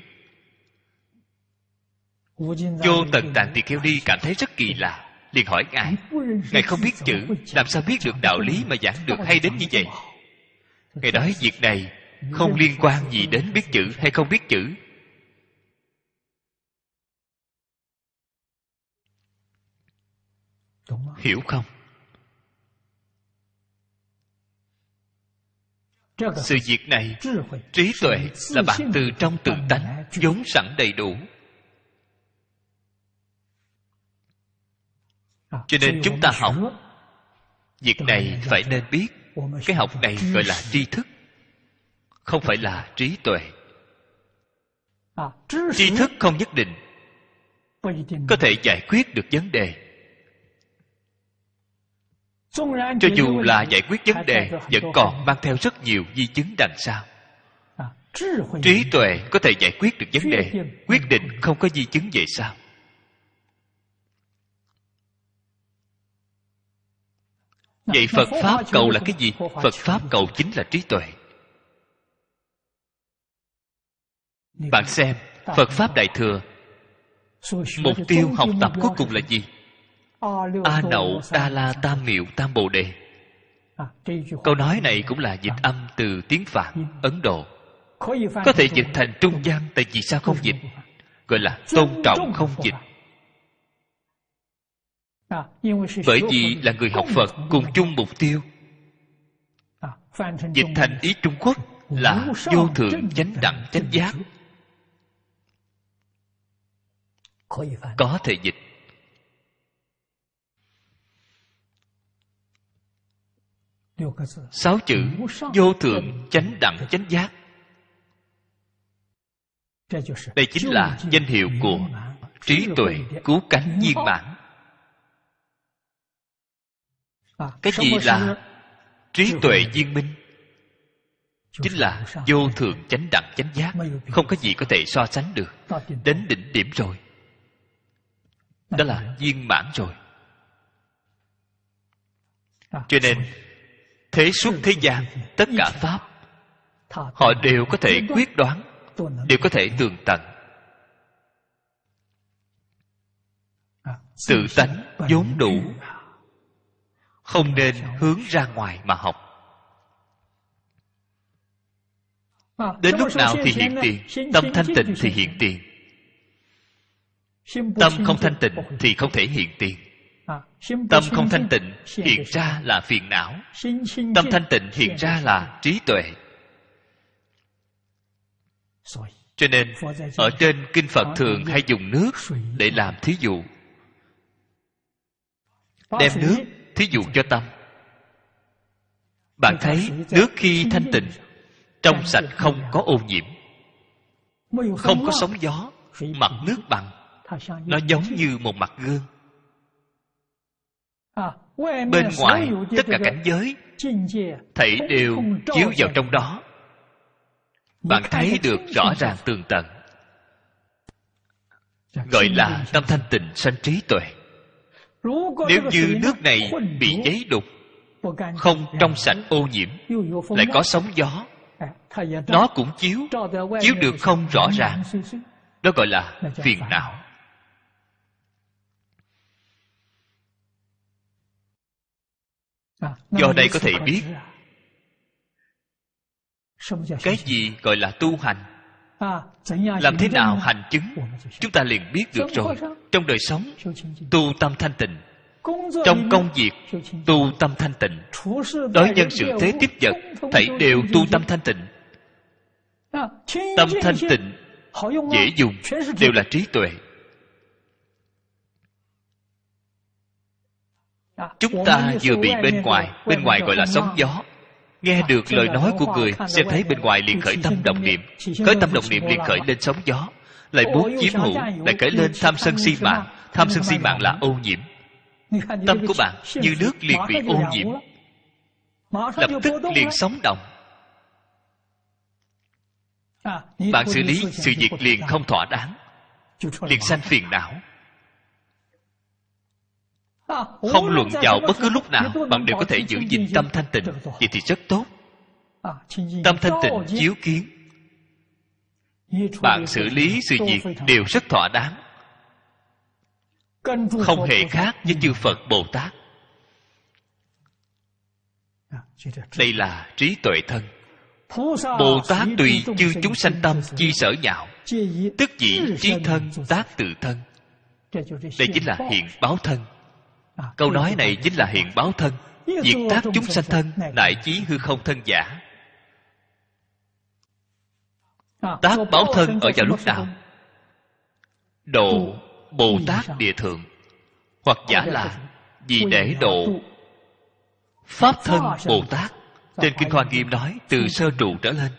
Vô tận tạng tỳ kheo đi cảm thấy rất kỳ lạ. Liền hỏi Ngài Ngài không biết chữ Làm sao biết được đạo lý mà giảng được hay đến như vậy? Ngài nói việc này Không liên quan gì đến biết chữ hay không biết chữ. Hiểu không? sự việc này trí tuệ là bản từ trong tự tánh vốn sẵn đầy đủ. cho nên chúng ta học việc này phải nên biết cái học này gọi là tri thức không phải là trí tuệ. À, tri thức không nhất định có thể giải quyết được vấn đề cho dù là giải quyết vấn đề vẫn còn mang theo rất nhiều di chứng đằng sau. Trí tuệ có thể giải quyết được vấn đề quyết định không có di chứng về sau. Vậy phật pháp cầu là cái gì? Phật pháp cầu chính là trí tuệ. Bạn xem phật pháp đại thừa mục tiêu học tập cuối cùng là gì? A nậu đa la tam miệu tam bồ đề. Câu nói này cũng là dịch âm từ tiếng phạn ấn độ. Có thể dịch thành trung văn tại vì sao không dịch? gọi là tôn trọng không dịch. Bởi vì là người học phật cùng chung mục tiêu. Dịch thành ý trung quốc là vô thượng chánh đẳng chánh giác. có thể dịch sáu chữ, vô thượng chánh đẳng, chánh giác. Đây chính là danh hiệu của trí tuệ cứu cánh viên mãn. Cái gì là trí tuệ viên minh? Chính là vô thượng chánh đẳng, chánh giác. Không có gì có thể so sánh được. Đến đỉnh điểm rồi. Đó là viên mãn rồi. Cho nên thế suốt thế gian, tất cả pháp. Họ đều có thể quyết đoán, đều có thể tường tận. Tự tánh vốn đủ, không nên hướng ra ngoài mà học. Đến lúc nào thì hiện tiền, tâm thanh tịnh thì hiện tiền. Tâm không thanh tịnh thì không thể hiện tiền tâm không thanh tịnh hiện ra là phiền não. tâm thanh tịnh hiện ra là trí tuệ. cho nên ở trên kinh phật thường hay dùng nước để làm thí dụ. Đem nước thí dụ cho tâm. Bạn thấy nước khi thanh tịnh trong sạch không có ô nhiễm không có sóng gió mặt nước bằng nó giống như một mặt gương bên ngoài tất cả cảnh giới thảy đều chiếu vào trong đó. Bạn thấy được rõ ràng tường tận. Gọi là tâm thanh tịnh sanh trí tuệ. Nếu như nước này bị giấy đục không trong sạch ô nhiễm lại có sóng gió. Nó cũng chiếu chiếu được không rõ ràng. đó gọi là phiền não do đây có thể biết cái gì gọi là tu hành làm thế nào hành chứng chúng ta liền biết được rồi trong đời sống tu tâm thanh tịnh trong công việc tu tâm thanh tịnh đối nhân sự thế tiếp vật thảy đều tu tâm thanh tịnh tâm thanh tịnh dễ dùng đều là trí tuệ chúng ta vừa bị bên ngoài bên ngoài gọi là sóng gió. nghe được lời nói của người sẽ thấy bên ngoài liền khởi tâm động niệm. Khởi tâm động niệm liền khởi lên sóng gió lại muốn chiếm hữu lại khởi lên tham sân si mạng. tham sân si mạng là ô nhiễm. Tâm của bạn như nước liền bị ô nhiễm. lập tức liền sống động. Bạn xử lý sự việc liền không thỏa đáng liền sanh phiền não không luận vào bất cứ lúc nào bạn đều có thể giữ gìn tâm thanh tịnh. vậy thì rất tốt. Tâm thanh tịnh chiếu kiến. Bạn xử lý sự việc đều rất thỏa đáng. Không hề khác với chư phật bồ tát. Đây là trí tuệ thân. Bồ tát tùy chư chúng sanh tâm chi sở nhạo tức dĩ trí thân tác tự thân. Đây chính là hiện báo thân câu nói này chính là hiện báo thân. Diệt tác chúng sanh thân, đại chí hư không thân giả. Tác báo thân ở vào lúc nào? Độ bồ tát địa thượng, hoặc giả là vì để độ. Pháp thân bồ tát, trên kinh hoa nghiêm nói, từ sơ trụ trở lên.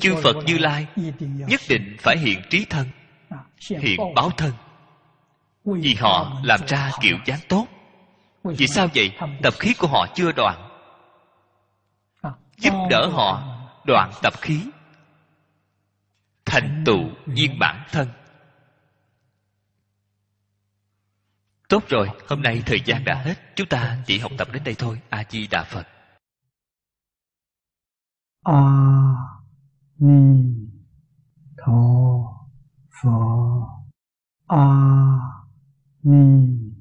Chư phật như lai, nhất định phải hiện trí thân hiện báo thân vì họ làm ra kiểu dáng tốt. Vì sao vậy? tập khí của họ chưa đoạn. Giúp đỡ họ đoạn tập khí. Thành tựu viên. bản thân. Tốt rồi hôm nay thời gian đã hết. Chúng ta chỉ học tập đến đây thôi. A di đà phật. A ni tho phở a 弥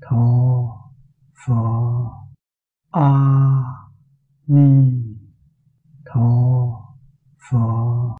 陀佛阿弥陀佛。